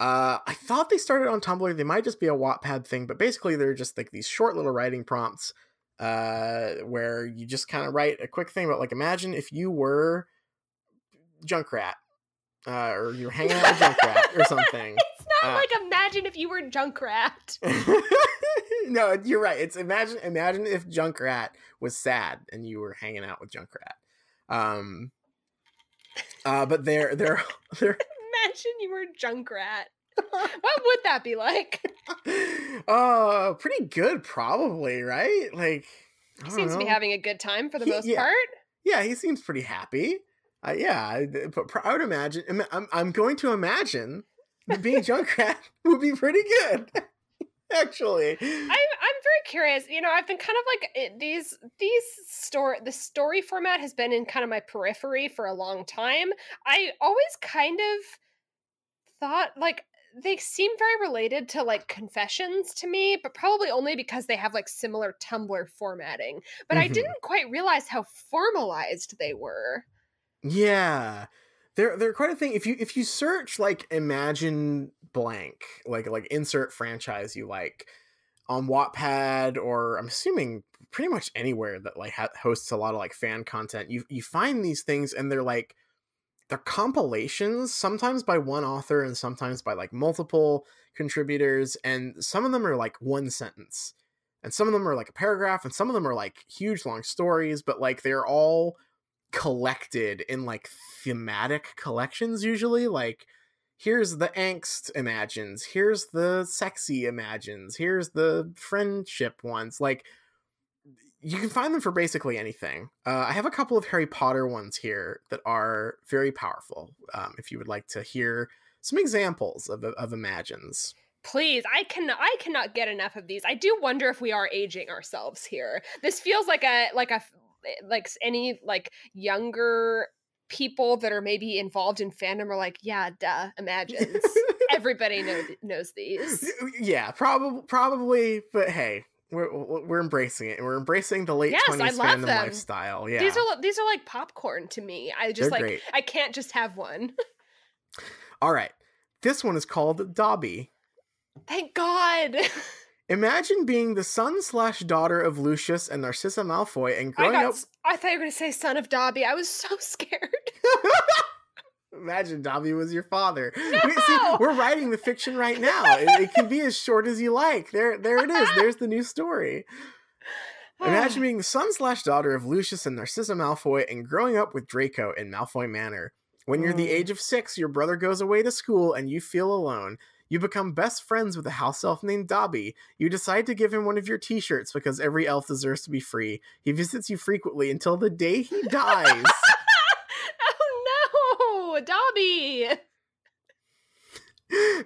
uh, I thought they started on Tumblr. They might just be a Wattpad thing, but basically they're just like these short little writing prompts, uh, where you just kind of write a quick thing about like imagine if you were Junkrat, uh, or you're hanging out with Junkrat or something. it's not uh, like imagine if you were Junkrat. no, you're right. It's imagine imagine if Junkrat was sad and you were hanging out with Junkrat. Um, uh, but they're they're they're Imagine you were a Junkrat. what would that be like? uh pretty good probably right like I He seems to be having a good time for the He- most yeah. part. yeah he seems pretty happy uh, yeah I, but I would imagine im- I'm, going to imagine being junkrat would be pretty good actually I'm I'm very curious. You know, I've been kind of like these these story the story format has been in kind of my periphery for a long time. I always kind of thought like they seem very related to like confessions to me, but probably only because they have like similar Tumblr formatting. But I Mhm. didn't quite realize how formalized they were. Yeah. They're they're quite a thing. If you if you search like imagine blank, like like insert franchise you like on Wattpad or I'm assuming pretty much anywhere that like ha- hosts a lot of like fan content, you you find these things and they're like they're compilations, sometimes by one author and sometimes by like multiple contributors, and some of them are like one sentence. And some of them are like a paragraph, and some of them are like huge long stories, but like they're all collected in like thematic collections usually. Like here's the angst imagines, here's the sexy imagines, here's the friendship ones. Like you can find them for basically anything. Uh, I have a couple of Harry Potter ones here that are very powerful. Um, if you would like to hear some examples of of imagines. Please, I can I cannot get enough of these. I do wonder if we are aging ourselves here. This feels like a like a like any like younger people that are maybe involved in fandom are like, yeah, duh, imagines. Everybody know, knows these. Yeah, probably probably, but hey, we're we're embracing it. And we're embracing the late twenties yes, fandom them. lifestyle. Yeah, these are these are like popcorn to me. I just They're like great. I can't just have one. All right, this one is called Dobby. Thank God. Imagine being the son slash daughter of Lucius and Narcissa Malfoy and growing I got, up. I thought you were going to say son of Dobby. I was so scared. Imagine Dobby was your father. No! We, see, we're writing the fiction right now. It, it, can be as short as you like. There, there it is. There's the new story. Imagine being the son slash daughter of Lucius and Narcissa Malfoy and growing up with Draco in Malfoy Manor. When you're the mm. age of six, your brother goes away to school and you feel alone. You become best friends with a house elf named Dobby. You decide to give him one of your t shirts because every elf deserves to be free. He visits you frequently until the day he dies. Dobby!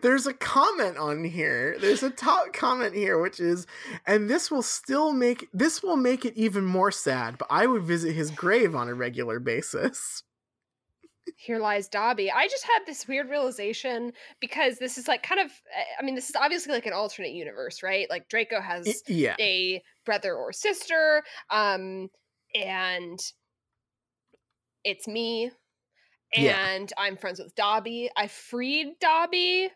There's a comment on here. There's a top comment here, which is, and this will still make this will make it even more sad. But I would visit his grave on a regular basis here lies Dobby. I just had this weird realization because this is like kind of I mean this is obviously like an alternate universe, right? Like Draco has yeah. a brother or sister um and it's me and yeah. I'm friends with Dobby. I freed Dobby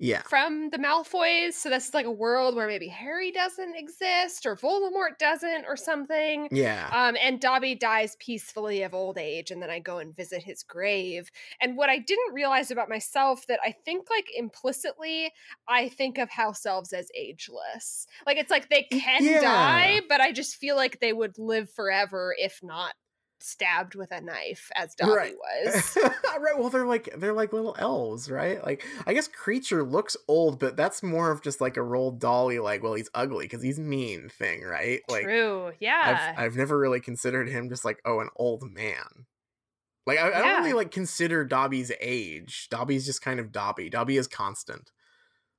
yeah from the malfoys so this is like a world where maybe harry doesn't exist or voldemort doesn't or something yeah um and dobby dies peacefully of old age and then i go and visit his grave and what i didn't realize about myself that i think like implicitly i think of house elves as ageless like it's like they can yeah. die but i just feel like they would live forever if not stabbed with a knife as Dobby right. was. right. Well, they're like they're like little elves, right? Like I guess Kreacher looks old, but that's more of just like a Roald Dahl. Like, well, he's ugly because he's mean thing, right? Like, true. Yeah. I've, I've never really considered him just like oh, an old man. Like I, yeah. I don't really like consider Dobby's age. Dobby's just kind of Dobby. Dobby is constant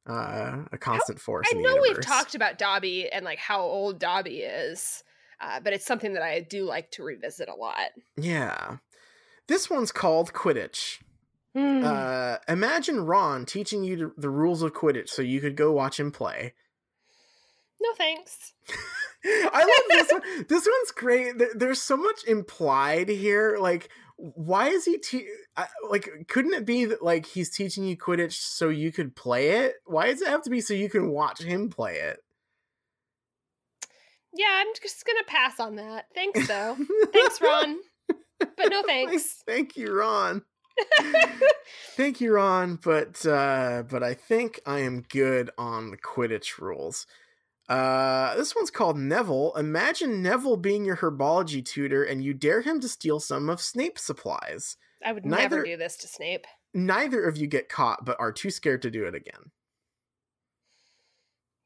uh a constant force i know we've talked about dobby and like how old dobby is uh, but it's something that I do like to revisit a lot. Yeah. This one's called Quidditch. Mm. Uh, imagine Ron teaching you to, the rules of Quidditch so you could go watch him play. No thanks. I love this one. This one's great. There's so much implied here. Like, why is he te- like? Couldn't it be that like he's teaching you Quidditch so you could play it? Why does it have to be so you can watch him play it? Yeah, I'm just gonna pass on that. Thanks though. thanks, Ron. But no thanks. Thank you, Ron. Thank you, Ron. But uh, but I think I am good on the Quidditch rules. Uh, this one's called Neville. Imagine Neville being your herbology tutor, and you dare him to steal some of Snape's supplies. I would neither, never do this to Snape. Neither of you get caught, but are too scared to do it again.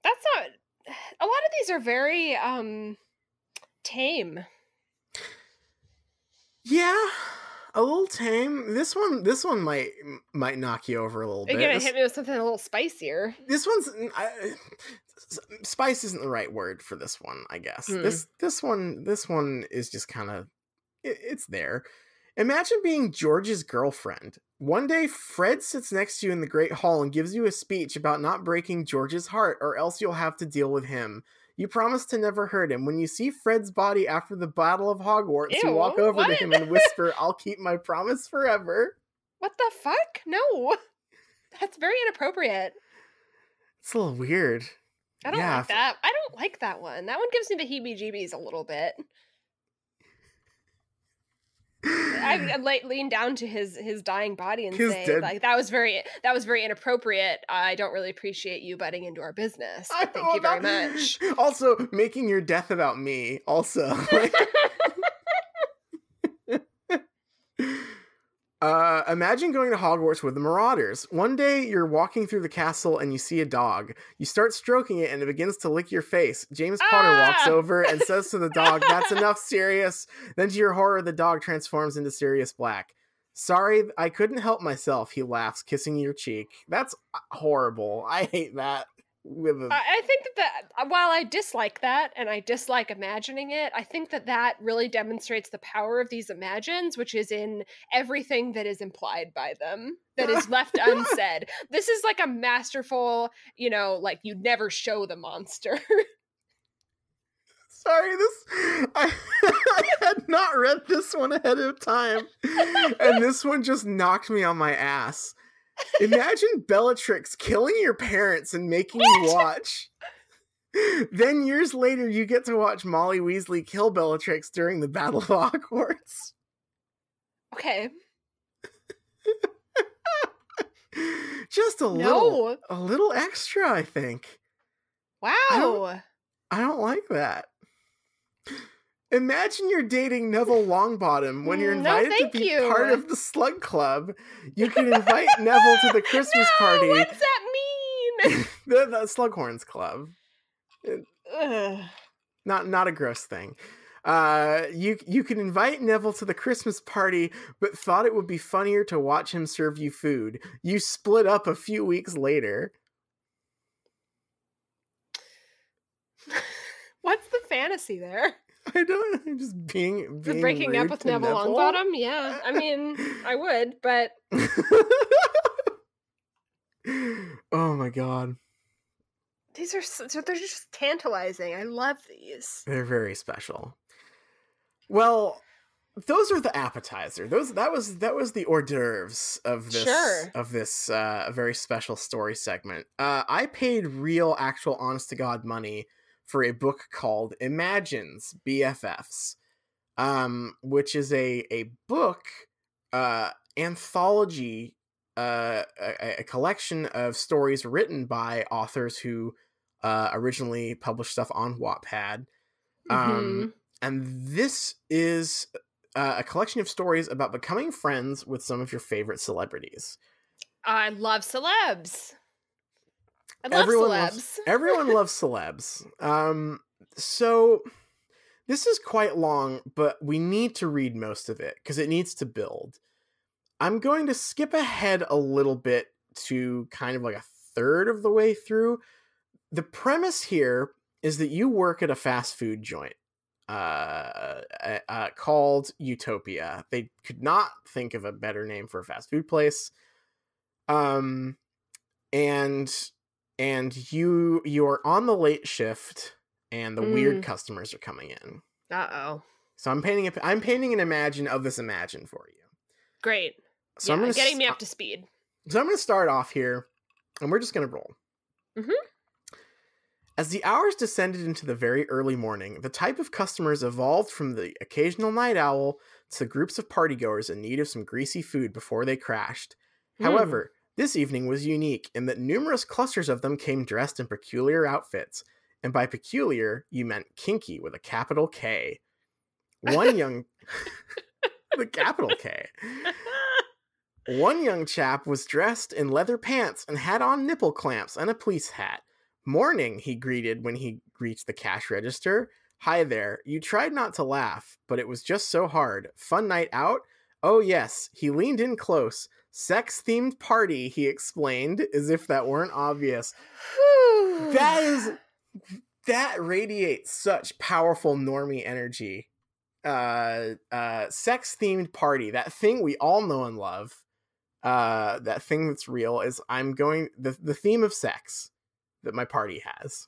That's not a lot of these are very um tame. Yeah, a little tame. This one, this one might might knock you over a little You're bit. You're gonna this, hit me with something a little spicier. This one's I, spice isn't the right word for this one. I guess hmm. this this one this one is just kind of it, it's there. Imagine being George's girlfriend. One day, Fred sits next to you in the Great Hall and gives you a speech about not breaking George's heart, or else you'll have to deal with him. You promise to never hurt him. When you see Fred's body after the Battle of Hogwarts, Ew, you walk over what? to him and whisper, I'll keep my promise forever. What the fuck? No. That's very inappropriate. It's a little weird. I don't yeah. like that. I don't like that one. That one gives me the heebie jeebies a little bit. I I lean down to his his dying body and His say dead- like that was very that was very inappropriate. I don't really appreciate you butting into our business. Thank you very much. Also, making your death about me. Also, like, uh, imagine going to Hogwarts with the Marauders. One day, you're walking through the castle and you see a dog. You start stroking it and it begins to lick your face. James Potter walks Ah! over and says to the dog, "That's enough, Sirius." Then, to your horror, the dog transforms into Sirius Black. Sorry, I couldn't help myself. He laughs, kissing your cheek. That's uh, horrible. I hate that. With a, I, I think that, that uh, while I dislike that and I dislike imagining it, I think that that really demonstrates the power of these imagines, which is in everything that is implied by them, that is left unsaid. This is like a masterful, you know, like you never show the monster. Sorry, this I, I had not read this one ahead of time, and this one just knocked me on my ass. Imagine Bellatrix killing your parents and making you watch. Then years later, you get to watch Molly Weasley kill Bellatrix during the Battle of Hogwarts. okay. Just a little, a little extra, I think. Wow. I don't like that. Imagine you're dating Neville Longbottom when you're No, invited to be you. part of the Slug Club. You can invite Neville to the Christmas no, party, What does that mean? the, the Slughorns Club. Ugh. Not not a gross thing. Uh, you you can invite Neville to the Christmas party, but thought it would be funnier to watch him serve you food. You split up a few weeks later. What's the fantasy there? I don't know, just being, being breaking up with to Neville Longbottom? Yeah. I mean, I would, but oh my god. these are so, so they're just tantalizing. I love these. They're very special. Well, those are the appetizer. Those that was that was the hors d'oeuvres of this Sure. of this uh very special story segment. Uh I paid real actual honest to god money for a book called Imagines BFFs. Um which is a a book uh anthology uh a, a collection of stories written by authors who uh originally published stuff on Wattpad. Um, and this is uh, a collection of stories about becoming friends with some of your favorite celebrities. I love celebs. I love Everyone celebs. loves- Everyone loves celebs. Um, so this is quite long, but we need to read most of it because it needs to build. I'm going to skip ahead a little bit to kind of like a third of the way through. The premise here is that you work at a fast food joint uh, uh, uh, called Utopia. They could not think of a better name for a fast food place. Um, and and you you're on the late shift, and the weird Mm. customers are coming in. Uh oh. So I'm painting a, I'm painting an imagine of this imagine for you. Great. So yeah, I'm gonna getting me up to speed. so I'm going to start off here, and we're just going to roll. Mhm. As the hours descended into the very early morning, the type of customers evolved from the occasional night owl to groups of partygoers in need of some greasy food before they crashed. Hmm. However, this evening was unique in that numerous clusters of them came dressed in peculiar outfits, and by peculiar, you meant kinky with a capital K. One young. the capital K. One young chap was dressed in leather pants and had on nipple clamps and a police hat. Morning, he greeted when he reached the cash register. Hi there. You tried not to laugh, but it was just so hard. Fun night out? Oh, yes. He leaned in close. Sex themed party, he explained, as if that weren't obvious. That is. That radiates such powerful normie energy. Uh, uh, sex themed party, that thing we all know and love uh that thing that's real is i'm going the, the theme of sex that my party has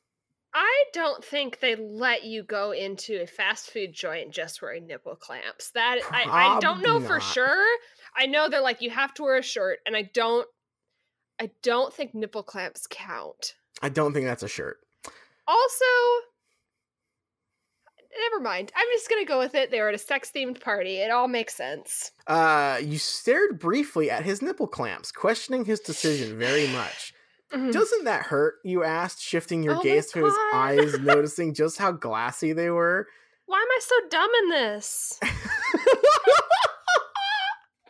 I don't think they let you go into a fast food joint just wearing nipple clamps. That I, I don't know Probably for sure. I know they're like you have to wear a shirt, and I don't. I don't think nipple clamps count. i don't think that's a shirt Also, never mind. I'm just gonna go with it. They were at a sex themed party. It all makes sense. Uh, you stared briefly at his nipple clamps, questioning his decision very much. Mhm. Doesn't that hurt? You asked, shifting your Oh gaze to his eyes, noticing just how glassy they were. Why am I so dumb in this?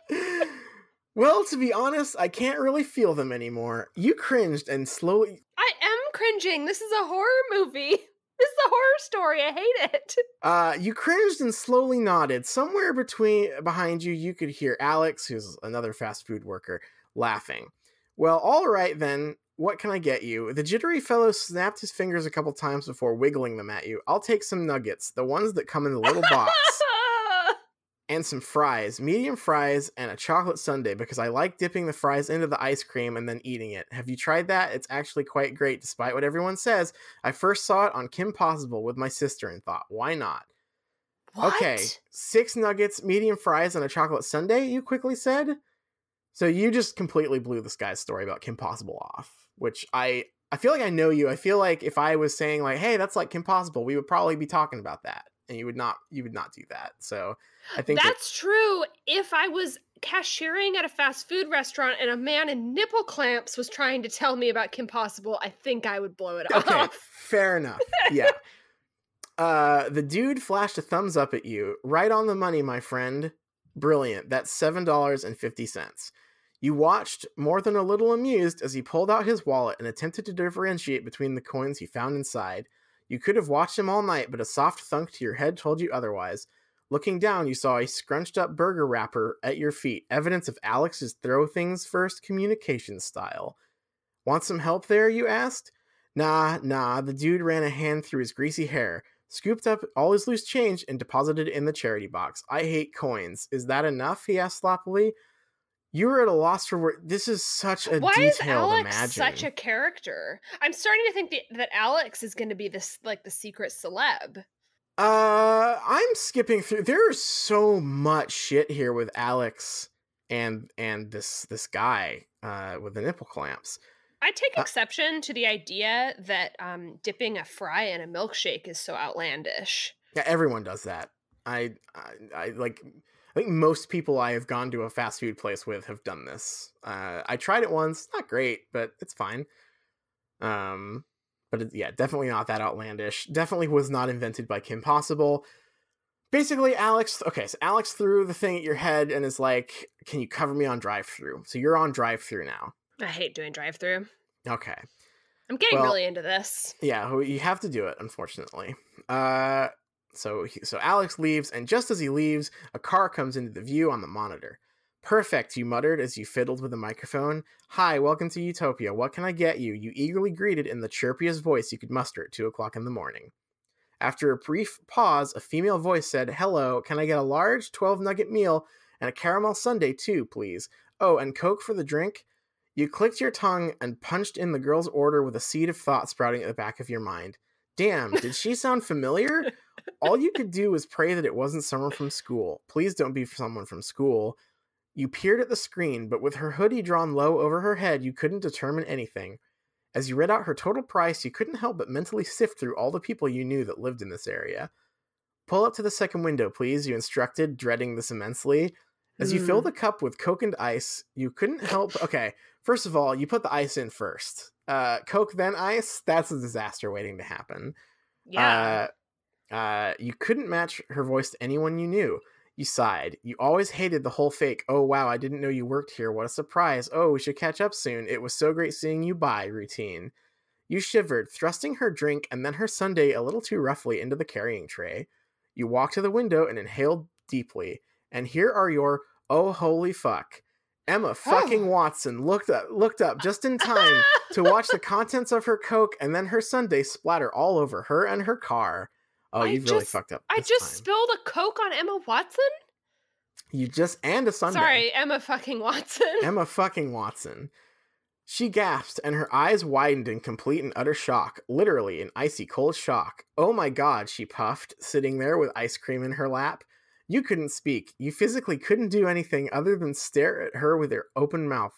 well, to be honest, I can't really feel them anymore. You cringed and slowly. I am cringing. This is a horror movie. This is a horror story. I hate it. Uh, you cringed and slowly nodded. Somewhere between behind you, you could hear Alex, who's another fast food worker, laughing. Well, all right then. What can I get you? The jittery fellow snapped his fingers a couple times before wiggling them at you. I'll take some nuggets, the ones that come in the little box. and some fries, medium fries, and a chocolate sundae because I like dipping the fries into the ice cream and then eating it. Have you tried that? It's actually quite great, despite what everyone says. I first saw it on Kim Possible with my sister and thought, why not? What? Okay, six nuggets, medium fries, and a chocolate sundae, you quickly said? So you just completely blew this guy's story about Kim Possible off, which I. I feel like I know you. I feel like if I was saying like, "Hey, that's like Kim Possible," we would probably be talking about that, and you would not. You would not do that. So I think that- That's true. If I was cashiering at a fast food restaurant and a man in nipple clamps was trying to tell me about Kim Possible, I think I would blow it Okay, off. fair enough. Yeah. uh, the dude flashed a thumbs up at you. Right on the money, my friend. Brilliant. That's seven dollars and fifty cents. You watched, more than a little amused, as he pulled out his wallet and attempted to differentiate between the coins he found inside. You could have watched him all night, but a soft thunk to your head told you otherwise. Looking down, you saw a scrunched up burger wrapper at your feet, evidence of Alex's throw things first communication style. Want some help there? You asked. Nah, nah, the dude ran a hand through his greasy hair, scooped up all his loose change, and deposited it in the charity box. I hate coins. Is that enough? He asked sloppily. You were at a loss for word. This is such a Why is Alex imagine. such a character? I'm starting to think that, that Alex is going to be this like the secret celeb. Uh, I'm skipping through. There's so much shit here with Alex and and this this guy uh with the nipple clamps. I take Uh, exception to the idea that um, dipping a fry in a milkshake is so outlandish. Yeah, everyone does that. I, I, I like. I think most people I have gone to a fast food place with have done this. Uh, I tried it once, not great, but it's fine. Um, but it, yeah, definitely not that outlandish. Definitely was not invented by Kim Possible. Basically, Alex. Okay, so Alex threw the thing at your head and is like, "Can you cover me on drive-through?" So you're on drive-through now. I hate doing drive-through. Okay. I'm getting Well- really into this. Yeah, you have to do it, unfortunately. Uh, so so Alex leaves, and just as he leaves, a car comes into the view on the monitor. Perfect, you muttered as you fiddled with the microphone. Hi, welcome to Utopia. What can I get you? You eagerly greeted in the chirpiest voice you could muster at two o'clock in the morning. After a brief pause, a female voice said, Hello, can I get a large 12 nugget meal and a caramel sundae too, please? Oh, and Coke for the drink? You clicked your tongue and punched in the girl's order with a seed of thought sprouting at the back of your mind. Damn, did she sound familiar? All you could do was pray that it wasn't someone from school. Please don't be someone from school. You peered at the screen, but with her hoodie drawn low over her head, you couldn't determine anything. As you read out her total price, you couldn't help but mentally sift through all the people you knew that lived in this area. Pull up to the second window, please, you instructed, dreading this immensely. As you fill Hmm. the cup with Coke and ice, you couldn't help. Okay, first of all, you put the ice in first. Uh, Coke, then ice. That's a disaster waiting to happen. Yeah. Uh, uh, you couldn't match her voice to anyone you knew. You sighed. You always hated the whole fake. Oh wow, I didn't know you worked here. What a surprise. Oh, we should catch up soon. It was so great seeing you. Bye. Routine. You shivered, thrusting her drink and then her sundae a little too roughly into the carrying tray. You walked to the window and inhaled deeply. And here are your oh holy fuck. Emma fucking Watson looked up looked up just in time to watch the contents of her Coke and then her sundae splatter all over her and her car. Oh, I you've really fucked up. I just time. spilled a Coke on Emma Watson? You just and a sundae. Sorry, Emma fucking Watson. Emma fucking Watson. She gasped, and her eyes widened in complete and utter shock, literally in icy cold shock. Oh my god, she puffed, sitting there with ice cream in her lap. You couldn't speak. You physically couldn't do anything other than stare at her with your open mouth.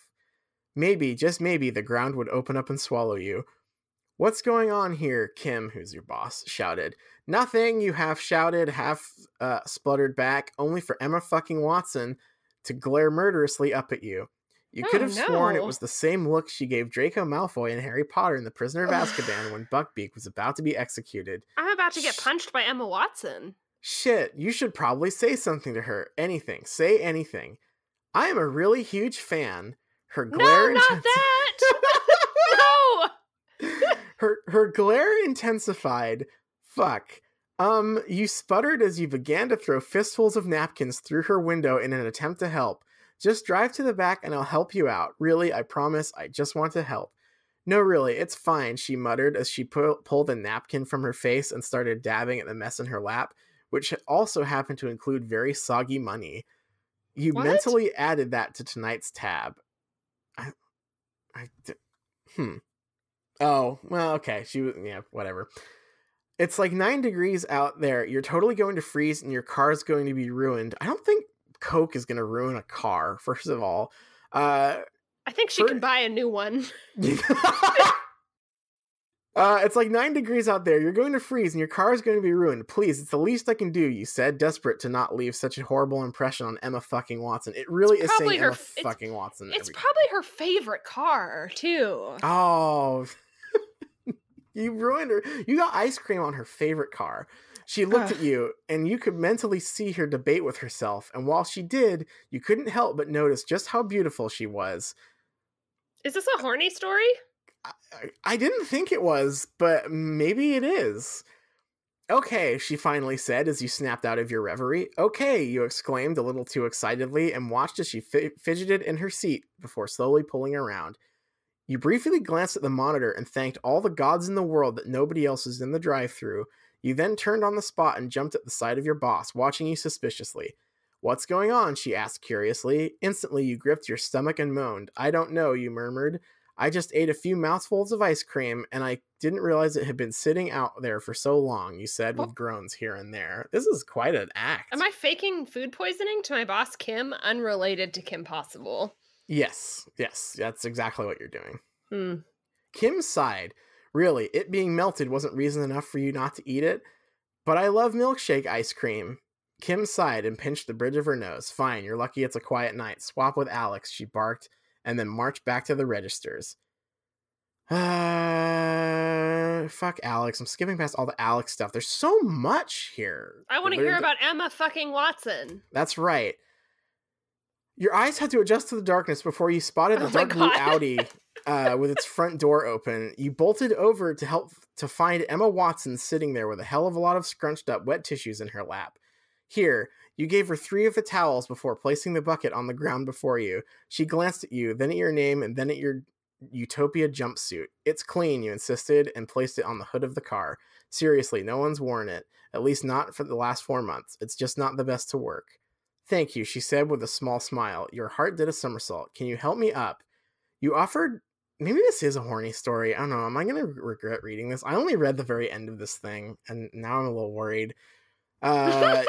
Maybe, just maybe, the ground would open up and swallow you. What's going on here? Kim, who's your boss, shouted. Nothing, you half shouted, half uh, spluttered back, only for Emma fucking Watson to glare murderously up at you. You could Oh, have sworn it was the same look she gave Draco Malfoy in Harry Potter and the Prisoner of Azkaban when Buckbeak was about to be executed. I'm about to get punched by Emma Watson. Shit, you should probably say something to her. Anything. Say anything. I am a really huge fan. Her glare no, not intensi- that. no. her her glare intensified. Fuck. Um, you sputtered as you began to throw fistfuls of napkins through her window in an attempt to help. Just drive to the back and I'll help you out. Really, I promise. I just want to help. No, really, it's fine, she muttered as she pu- pulled a napkin from her face and started dabbing at the mess in her lap, which also happened to include very soggy money. You What? mentally added that to tonight's tab. I, I, hmm. Oh, well, okay. She was, yeah, whatever. It's like nine degrees out there. You're totally going to freeze and your car's going to be ruined. I don't think Coke is going to ruin a car, first of all. Uh, I think she For- can buy a new one. uh, it's like nine degrees out there. You're going to freeze and your car is going to be ruined. Please, it's the least I can do, you said, desperate to not leave such a horrible impression on Emma fucking Watson. It really is saying her Emma it's- fucking Watson. It's probably her favorite car too. Oh, you ruined her. You got ice cream on her favorite car. She looked Ugh. at you, and you could mentally see her debate with herself. And while she did, you couldn't help but notice just how beautiful she was. Is this a horny story? I, didn't think it was, but maybe it is. Okay, she finally said as you snapped out of your reverie. Okay, you exclaimed a little too excitedly and watched as she fi- fidgeted in her seat before slowly pulling around. You briefly glanced at the monitor and thanked all the gods in the world that nobody else is in the drive through. You then turned on the spot and jumped at the side of your boss, watching you suspiciously. What's going on? she asked curiously. Instantly, you gripped your stomach and moaned. I don't know, you murmured. I just ate a few mouthfuls of ice cream and I didn't realize it had been sitting out there for so long, you said with groans here and there. This is quite an act. Am I faking food poisoning to my boss Kim, unrelated to Kim Possible? Yes, yes, that's exactly what you're doing. Hmm. Kim sighed. Really, it being melted wasn't reason enough for you not to eat it? But I love milkshake ice cream. Kim sighed and pinched the bridge of her nose. Fine, you're lucky it's a quiet night. Swap with Alex, she barked, and then march back to the registers. Uh, fuck Alex. I'm skipping past all the Alex stuff. There's so much here. I want to hear about Emma fucking Watson. That's right. Your eyes had to adjust to the darkness before you spotted the Oh dark blue Audi uh, with its front door open. You bolted over to help to find Emma Watson sitting there with a hell of a lot of scrunched up wet tissues in her lap. Here, you gave her three of the towels before placing the bucket on the ground before you. She glanced at you, then at your name, and then at your Utopia jumpsuit. It's clean, you insisted, and placed it on the hood of the car. Seriously, no one's worn it. At least not for the last four months. It's just not the best to work. Thank you, she said with a small smile. Your heart did a somersault. Can you help me up? You offered. Maybe this is a horny story. I don't know. Am I going to regret reading this? I only read the very end of this thing, and now I'm a little worried. Uh,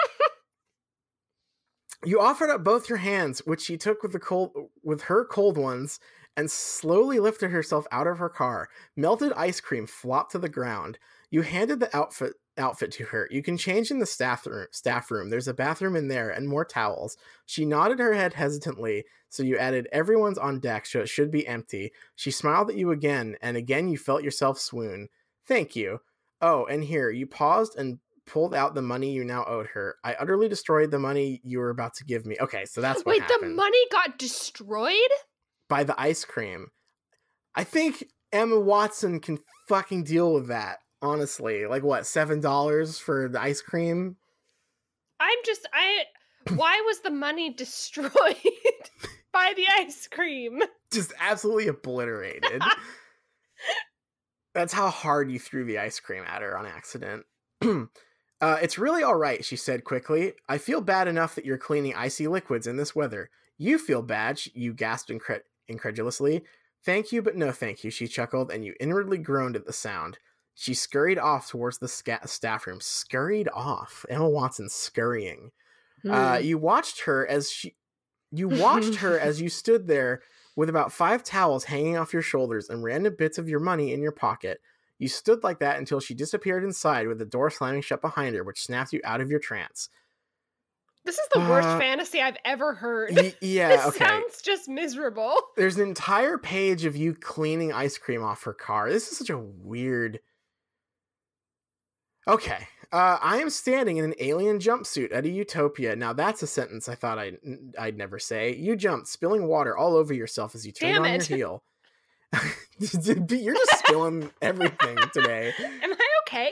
you offered up both your hands, which she took with the cold, with her cold ones, and slowly lifted herself out of her car. Melted ice cream flopped to the ground. You handed the outfit outfit to her. You can change in the staff room. Staff room. There's a bathroom in there and more towels. She nodded her head hesitantly, so you added everyone's on deck, so it should be empty. She smiled at you again, and again you felt yourself swoon. Thank you. Oh, and here you paused and pulled out the money you now owed her. I utterly destroyed the money you were about to give me. Okay, so that's what Wait, the money got destroyed? by the ice cream. I think Emma Watson can fucking deal with that. Honestly, like what seven dollars for the ice cream? I'm just I why was the money destroyed by the ice cream? Just absolutely obliterated. That's how hard you threw the ice cream at her on accident. uh, it's really all right, she said quickly. I feel bad enough that you're cleaning icy liquids in this weather. You feel bad, you gasped incre- incredulously. Thank you, but no thank you, she chuckled, and you inwardly groaned at the sound. She scurried off towards the sca- staff room. Scurried off. Emma Watson scurrying. Uh, Hmm. you watched her as she. You watched her as you stood there with about five towels hanging off your shoulders and random bits of your money in your pocket. You stood like that until she disappeared inside with the door slamming shut behind her, which snapped you out of your trance. This is the worst Uh, fantasy I've ever heard. Y- yeah, this okay. sounds just miserable. There's an entire page of you cleaning ice cream off her car. This is such a weird. Okay. Uh, I am standing in an alien jumpsuit at a utopia. Now that's a sentence I thought I'd, I'd never say. You jumped, spilling water all over yourself as you turned Damn on it. your heel. You're just spilling everything today. Am I okay?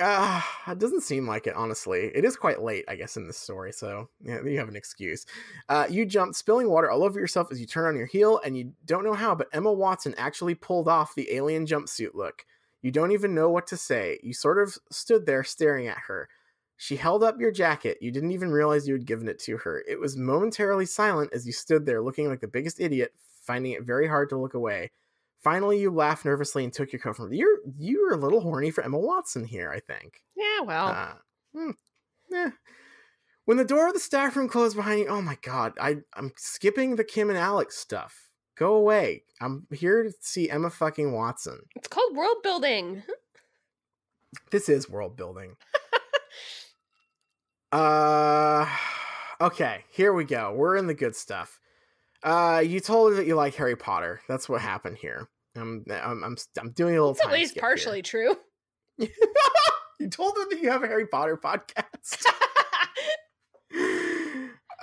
Uh, it doesn't seem like it, honestly. It is quite late, I guess, in this story, so yeah, you have an excuse. Uh, you jumped, spilling water all over yourself as you turn on your heel, and you don't know how, but Emma Watson actually pulled off the alien jumpsuit look. You don't even know what to say. You sort of stood there staring at her. She held up your jacket. You didn't even realize you had given it to her. It was momentarily silent as you stood there looking like the biggest idiot, finding it very hard to look away. Finally, you laughed nervously and took your coat from her. You're you're a little horny for Emma Watson here, I think. Yeah, well. Uh, hmm, eh. When the door of the staff room closed behind you, oh my god, I I'm skipping the Kim and Alex stuff. Go away. I'm here to see Emma fucking Watson. it's called world building. This is world building. uh okay, here we go. We're in the good stuff. Uh you told her that you like Harry Potter. That's what happened here. I'm I'm I'm, I'm doing a little It's at least skip here. partially true. you told her that you have a Harry Potter podcast.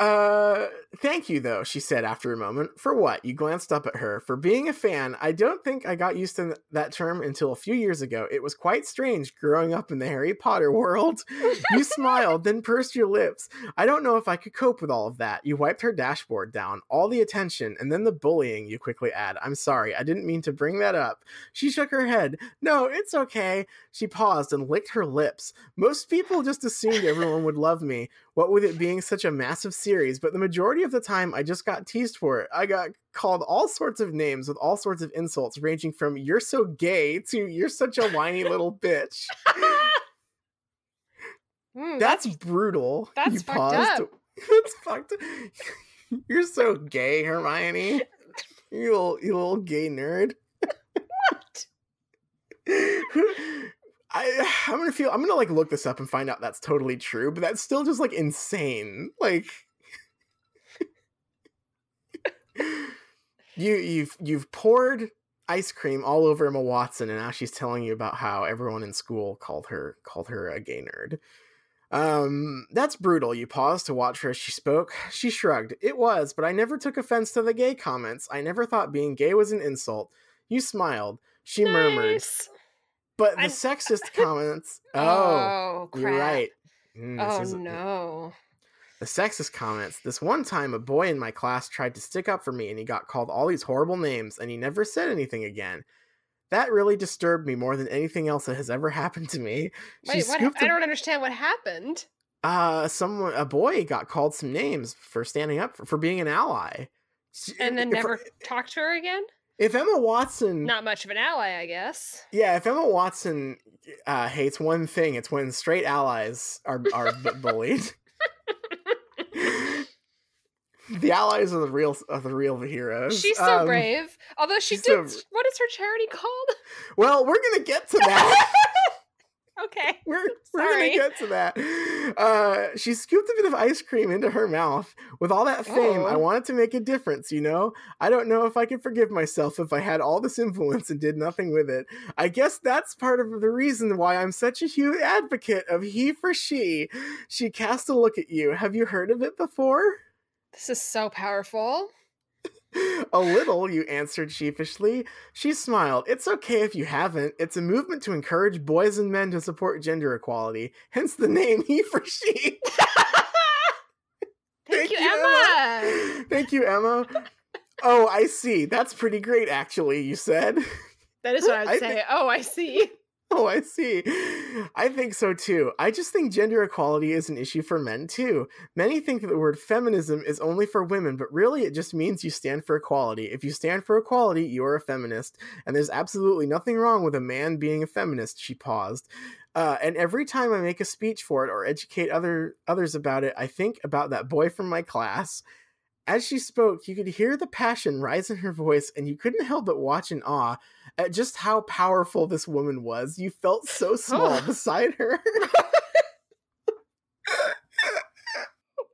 Uh, thank you though, she said after a moment. For what? You glanced up at her. For being a fan, I don't think I got used to that term until a few years ago. It was quite strange growing up in the Harry Potter world. you smiled, then pursed your lips. I don't know if I could cope with all of that. You wiped her dashboard down, all the attention, and then the bullying, you quickly add. I'm sorry, I didn't mean to bring that up. She shook her head. No, it's okay. She paused and licked her lips. Most people just assumed everyone would love me. What with it being such a massive series, but the majority of the time I just got teased for it. I got called all sorts of names with all sorts of insults, ranging from you're so gay to you're such a whiny little bitch. Mm, That's brutal. that's You fucked paused. up. That's fucked up. You're so gay, Hermione. You little, you little gay nerd. what? I I'm gonna feel I'm gonna like look this up and find out that's totally true, but that's still just like insane. Like you you've you've poured ice cream all over Emma Watson, and now she's telling you about how everyone in school called her called her a gay nerd. Um, that's brutal. You paused to watch her as she spoke. She shrugged. It was, but I never took offense to the gay comments. I never thought being gay was an insult. You smiled. She murmured. But the I'm- sexist comments. Oh, Oh, crap. right. Mm, Oh no. The sexist comments. This one time, a boy in my class tried to stick up for me and he got called all these horrible names and he never said anything again. That really disturbed me more than anything else that has ever happened to me. She Wait, what? I don't understand what happened. uh someone a boy got called some names for standing up for, for being an ally. She- And then never talked to her again? If Emma Watson Not much of an ally, I guess. Yeah, if Emma Watson uh, hates one thing, it's when straight allies are are bullied. The allies are the real are the real heroes. She's so Um, brave. Although she did. so- What is her charity called? Well, we're gonna get to that. okay. we're we're Sorry. gonna get to that. Uh, she scooped a bit of ice cream into her mouth. With all that fame, I Oh. wanted to make a difference. You know, I don't know if I could forgive myself if I had all this influence and did nothing with it. I guess that's part of the reason why I'm such a huge advocate of he for she. She cast a look at you. Have you heard of it before? This is so powerful. a little, you answered sheepishly. She smiled. It's okay if you haven't. It's a movement to encourage boys and men to support gender equality, hence the name he for she. Thank, Thank you, you, Emma. Thank you, Emma. Oh, I see. That's pretty great, actually, you said. That is what I would I say. think- Oh, I see. Oh, I see. I think so too. I just think gender equality is an issue for men too. Many think that the word feminism is only for women, but really it just means you stand for equality. If you stand for equality, you're a feminist. And there's absolutely nothing wrong with a man being a feminist, she paused. Uh, and every time I make a speech for it or educate other others about it, I think about that boy from my class. As she spoke, you could hear the passion rise in her voice, and you couldn't help but watch in awe at just how powerful this woman was. You felt so small beside her.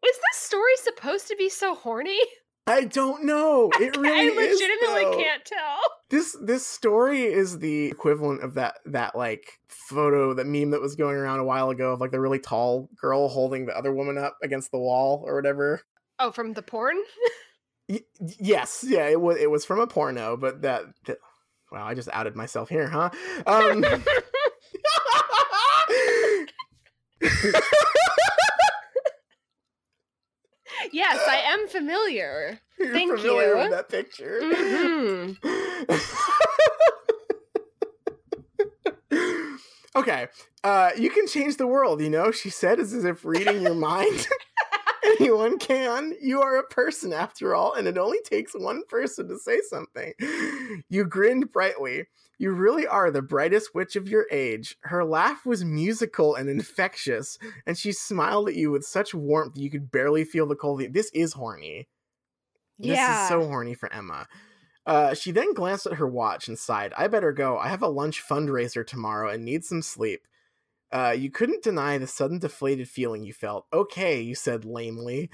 Is this story supposed to be so horny? I don't know. It really I legitimately is, can't tell. This this story is the equivalent of that that like photo, that meme that was going around a while ago of like the really tall girl holding the other woman up against the wall or whatever. Oh, from the porn? Y- yes, yeah, it was it was from a porno, but that, that wow, I just outed myself here, huh? Um yes, I am familiar. You're Thank familiar you. with that picture. Mhm. okay, uh, you can change the world. You know, she said, as if reading your mind. Anyone can. You are a person after all, and it only takes one person to say something. You grinned brightly. You really are the brightest witch of your age. Her laugh was musical and infectious, and she smiled at you with such warmth that you could barely feel the cold. This is horny. This yeah. is so horny for Emma. Uh, she then glanced at her watch and sighed. I better go. I have a lunch fundraiser tomorrow and need some sleep. Uh, you couldn't deny the sudden deflated feeling you felt. Okay, you said lamely.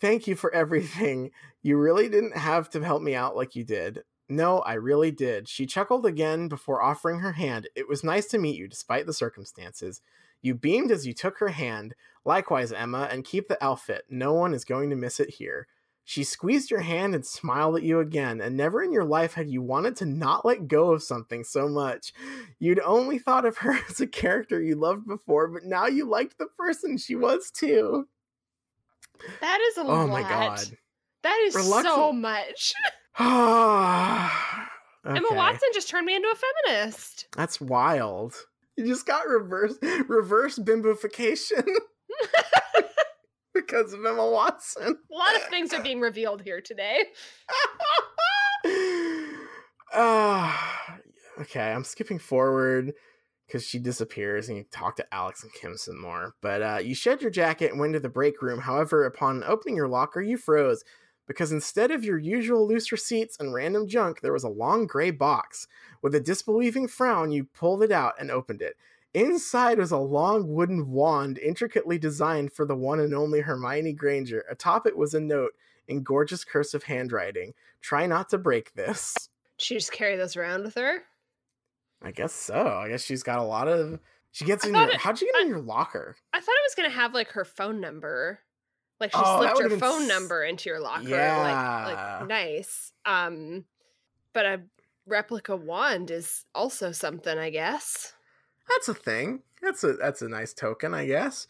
Thank you for everything. You really didn't have to help me out like you did. No, I really did. She chuckled again before offering her hand. It was nice to meet you, despite the circumstances. You beamed as you took her hand. Likewise, Emma, and keep the outfit. No one is going to miss it here. She squeezed your hand and smiled at you again, and never in your life had you wanted to not let go of something so much. You'd only thought of her as a character you loved before, but now you liked the person she was too. That is a Oh lot. my god. That is so much. okay. Emma Watson just turned me into a feminist. That's wild. You just got reverse reverse bimbofication because of Emma Watson. A lot of things are being revealed here today. uh, okay, I'm skipping forward because she disappears and you talk to Alex and Kim some more. But uh, you shed your jacket and went to the break room. However, upon opening your locker, you froze because instead of your usual loose receipts and random junk, there was a long gray box. With a disbelieving frown, you pulled it out and opened it. Inside was a long wooden wand intricately designed for the one and only Hermione Granger. Atop it was a note in gorgeous cursive handwriting. Try not to break this. She just carry this around with her. I guess so. I guess she's got a lot of. She gets I in your. it- how'd you get in your locker? I thought it was gonna have like her phone number. Like she Oh, slipped her phone s- number into your locker. Yeah. Like, like nice. Um but a replica wand is also something, I guess. That's a thing. That's a that's a nice token, I guess.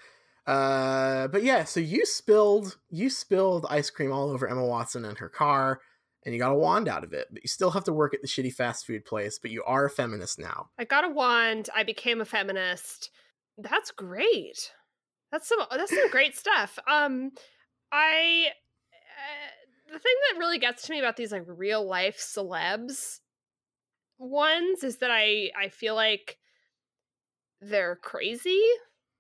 Uh, but yeah, so you spilled you spilled ice cream all over Emma Watson and her car, and you got a wand out of it. But you still have to work at the shitty fast food place. But you are a feminist now. I got a wand. I became a feminist. That's great. That's some that's some great stuff. Um, I uh, the thing that really gets to me about these like real life celebs ones is that I I feel like they're crazy.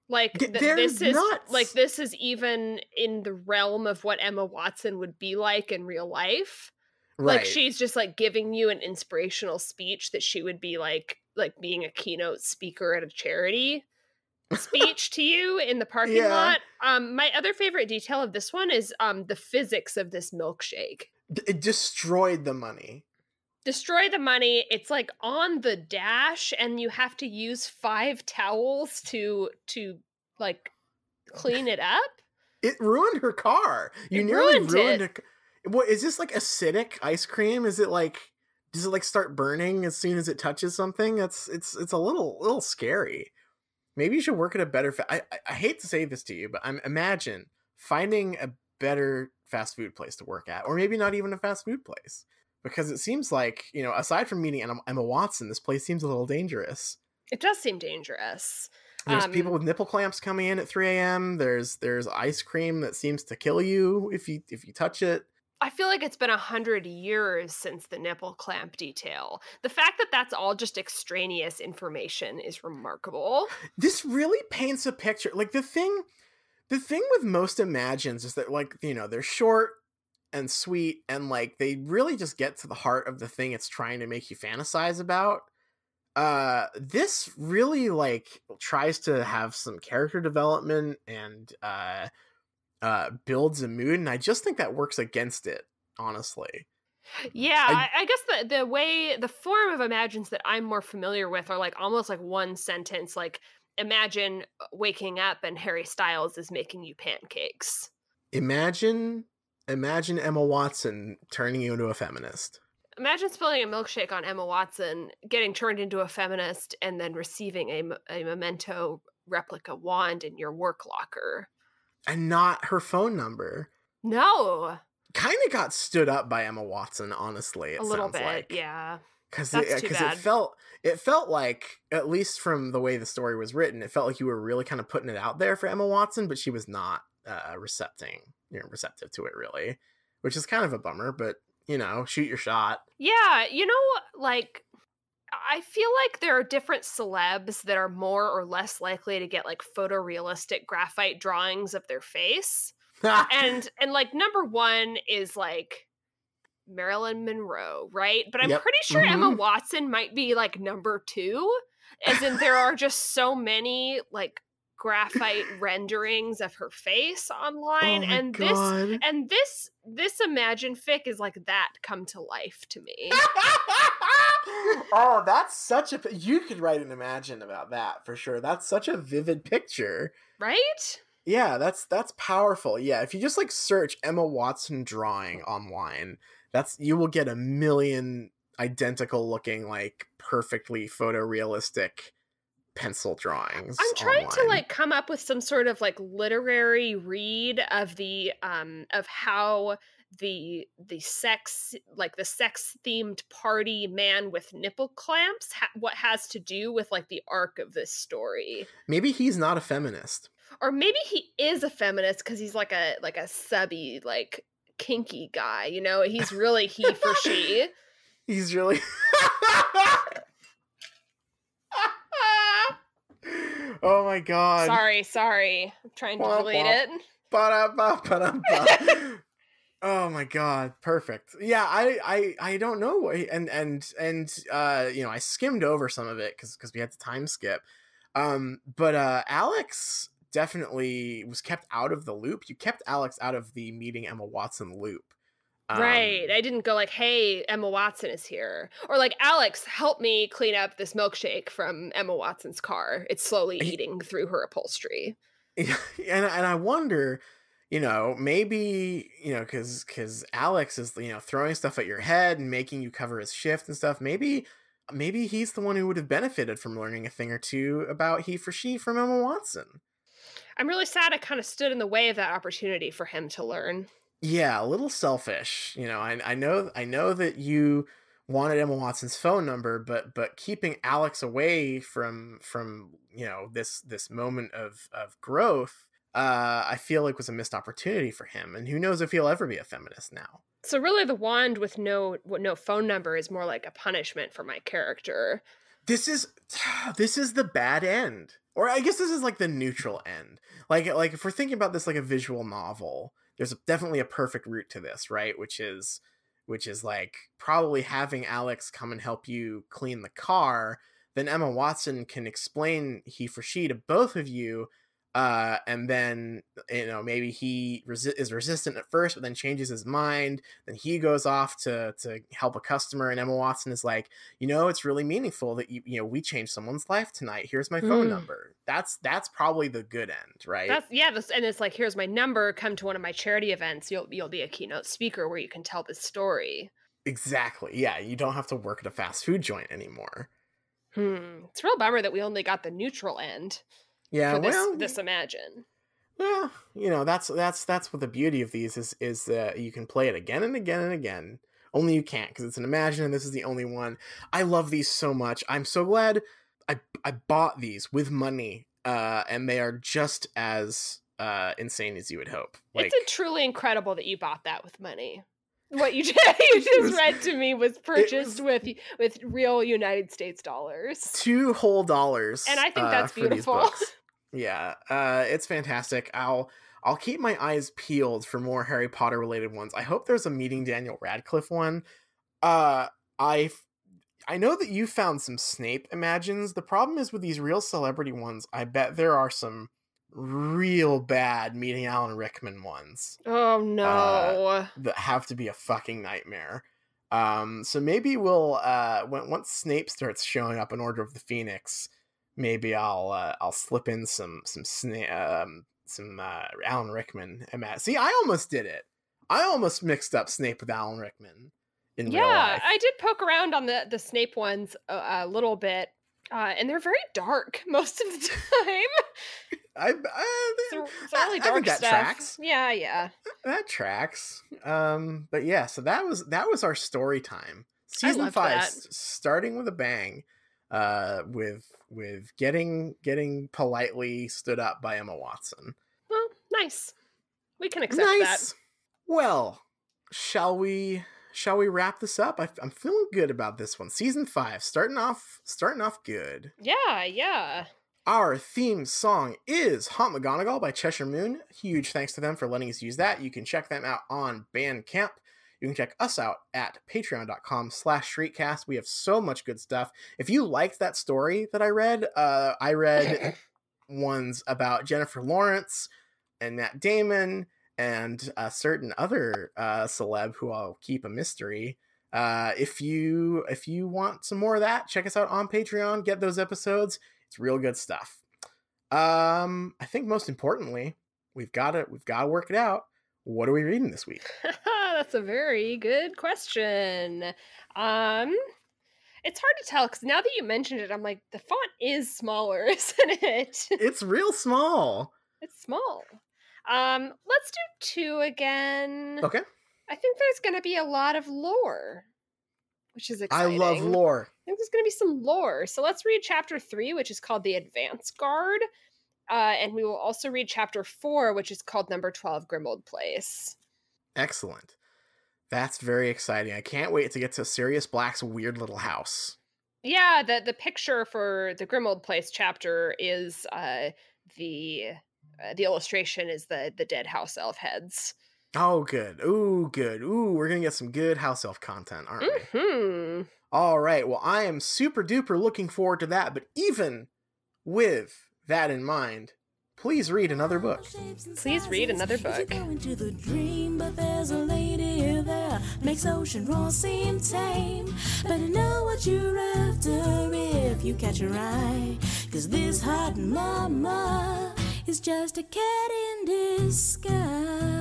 Like Th- th- this is nuts. like this is even in the realm of what Emma Watson would be like in real life Right. like she's just like giving you an inspirational speech that she would be like like being a keynote speaker at a charity speech to you in the parking Yeah. lot um my other favorite detail of this one is um the physics of this milkshake D- it destroyed the money. Destroy the money it's like on the dash and you have to use five towels to to like clean it up It ruined her car. You It nearly ruined ruined it. What is this like acidic ice cream? Is it like does it like start burning as soon as it touches something? That's it's it's a little little scary. Maybe you should work at a better. Fa- I, I I hate to say this to you, but I'm imagine finding a better fast food place to work at, or maybe not even a fast food place, because it seems like you know aside from meeting Emma, Emma Watson, this place seems a little dangerous. it does seem dangerous There's Um, people with nipple clamps coming in at 3 a.m. There's there's ice cream that seems to kill you if you if you touch it. I feel like it's been a hundred years since the nipple clamp detail. The fact that that's all just extraneous information is remarkable. This really paints a picture. Like the thing, the thing with most imagines is that like you know they're short and sweet and like they really just get to the heart of the thing it's trying to make you fantasize about. Uh this really like tries to have some character development and uh uh builds a mood and i just think that works against it honestly. Yeah I, I, guess the the way the form of imagines that i'm more familiar with are like almost like one sentence like imagine waking up and harry styles is making you pancakes. Imagine imagine emma watson turning you into a feminist imagine spilling a milkshake on emma watson getting turned into a feminist and then receiving a, a memento replica wand in your work locker and not her phone number no kind of got stood up by Emma Watson, honestly. a little bit, like. yeah. Because it, cause it felt it felt like at least from the way the story was written, it felt like you were really kind of putting it out there for Emma Watson, but she was not uh, recepting, you know, receptive to it really, which is kind of a bummer. But you know, shoot your shot. Yeah, you know, like I feel like there are different celebs that are more or less likely to get like photorealistic graphite drawings of their face. and and like number one is like Marilyn Monroe, right? But I'm yep. pretty sure mm-hmm. Emma Watson might be like number two, as in there are just so many like graphite renderings of her face oh online, oh and God. this and this this Imagine fic is like that come to life to me. oh, that's such a you could write an Imagine about that for sure. That's such a vivid picture, right? Yeah, that's that's powerful. Yeah, if you just like search Emma Watson drawing online, that's you will get a million identical looking like perfectly photorealistic pencil drawings. I'm trying online. to like come up with some sort of like literary read of the um of how the the sex like the sex themed party man with nipple clamps ha- what has to do with like the arc of this story maybe he's not a feminist or maybe he is a feminist because he's like a like a subby like kinky guy you know he's really he for she he's really oh my god. Sorry sorry. I'm trying to delete it. oh my god. Perfect. Yeah i i i don't know and and and uh you know i skimmed over some of it because because we had to time skip. Um but uh alex definitely was kept out of the loop. You kept Alex out of the meeting Emma Watson loop. Um, right. I didn't go like, "Hey, Emma Watson is here," or like, "Alex, help me clean up this milkshake from Emma Watson's car. It's slowly eating through her upholstery." and and I wonder, you know, maybe you know, because because Alex is you know throwing stuff at your head and making you cover his shift and stuff. Maybe maybe he's the one who would have benefited from learning a thing or two about he for she from Emma Watson. I'm really sad I kind of stood in the way of that opportunity for him to learn. Yeah, a little selfish. You know, I I know I know that you wanted Emma Watson's phone number, but but keeping Alex away from from you know this this moment of of growth, uh, I feel like was a missed opportunity for him. And who knows if he'll ever be a feminist now. So really, the wand with no no phone number is more like a punishment for my character. This is this is the bad end or I guess this is like the neutral end. Like like if we're thinking about this like a visual novel, there's definitely a perfect route to this, right? Which is which is like probably having Alex come and help you clean the car. Then Emma Watson can explain he for she to both of you uh, and then you know maybe he resi- is resistant at first, but then changes his mind. Then he goes off to to help a customer, and Emma Watson is like, you know, it's really meaningful that you you know we changed someone's life tonight. Here's my phone mm. number. That's that's probably the good end, right? That's yeah, this, and it's like here's my number. Come to one of my charity events. You'll you'll be a keynote speaker where you can tell this story. Exactly. Yeah, you don't have to work at a fast food joint anymore. Hmm. It's a real bummer that we only got the neutral end. Yeah, this, well, this imagine. Well, you know that's that's that's what the beauty of these is is that you can play it again and again and again. Only you can't because it's an imagine, and this is the only one. I love these so much. I'm so glad I I bought these with money, uh, and they are just as uh, insane as you would hope. Like, it's truly incredible that you bought that with money. What you just, you just read to me was purchased was, with with real United States dollars, two whole dollars, and I think that's uh, beautiful. Yeah, uh, it's fantastic. I'll I'll keep my eyes peeled for more Harry Potter related ones. I hope there's a meeting Daniel Radcliffe one. Uh, I I know that you found some Snape imagines. The problem is with these real celebrity ones, I bet there are some real bad meeting Alan Rickman ones. Oh no. Uh, that have to be a fucking nightmare. Um, so maybe we'll uh when once Snape starts showing up in Order of the Phoenix, maybe I'll uh, I'll slip in some some Snape um some uh, Alan Rickman. See, I almost did it. I almost mixed up Snape with Alan Rickman. yeah, I did poke around on the the Snape ones a, a little bit, uh, and they're very dark most of the time. I, I so, so really dark that stuff. tracks. Yeah, yeah, that tracks. Um, but yeah, so that was that was our story time. Season five, starting with a bang, uh, with with getting getting politely stood up by Emma Watson. Well, nice. We can accept nice. that. Well, shall we shall we wrap this up? I, am feeling good about this one. Season five, starting off starting off good. Yeah, yeah. Our theme song is Haunt McGonagall by Cheshire Moon. Huge thanks to them for letting us use that. You can check them out on Bandcamp. You can check us out at patreon.com slash shriekcast. We have so much good stuff. If you liked that story that I read, uh, I read ones about Jennifer Lawrence and Matt Damon and a certain other uh, celeb who I'll keep a mystery. Uh, if you if you want some more of that, check us out on Patreon. Get those episodes. It's real good stuff. Um, I think most importantly, we've got to we've got to work it out. What are we reading this week? That's a very good question. Um, it's hard to tell because now that you mentioned it, I'm like, the font is smaller, isn't it? it's real small. It's small. Um, let's do two again. Okay. I think there's going to be a lot of lore, which is exciting. I love lore. I think there's going to be some lore. So let's read chapter three, which is called the Advance Guard. Uh, and we will also read chapter four, which is called Number 12 Grimmauld Place. Excellent. That's very exciting. I can't wait to get to Sirius Black's weird little house. Yeah, the the picture for the Grimmauld Place chapter is uh, the uh, the illustration is the the dead house elf heads. Oh, good. Ooh, good. Ooh, we're gonna get some good house elf content, aren't we? Mm-hmm. All right. Well, I am super duper looking forward to that. But even with that in mind, please read another book. Please read another book. Makes ocean roar seem tame. Better know what you're after if you catch your eye. Cause this hot mama is just a cat in disguise.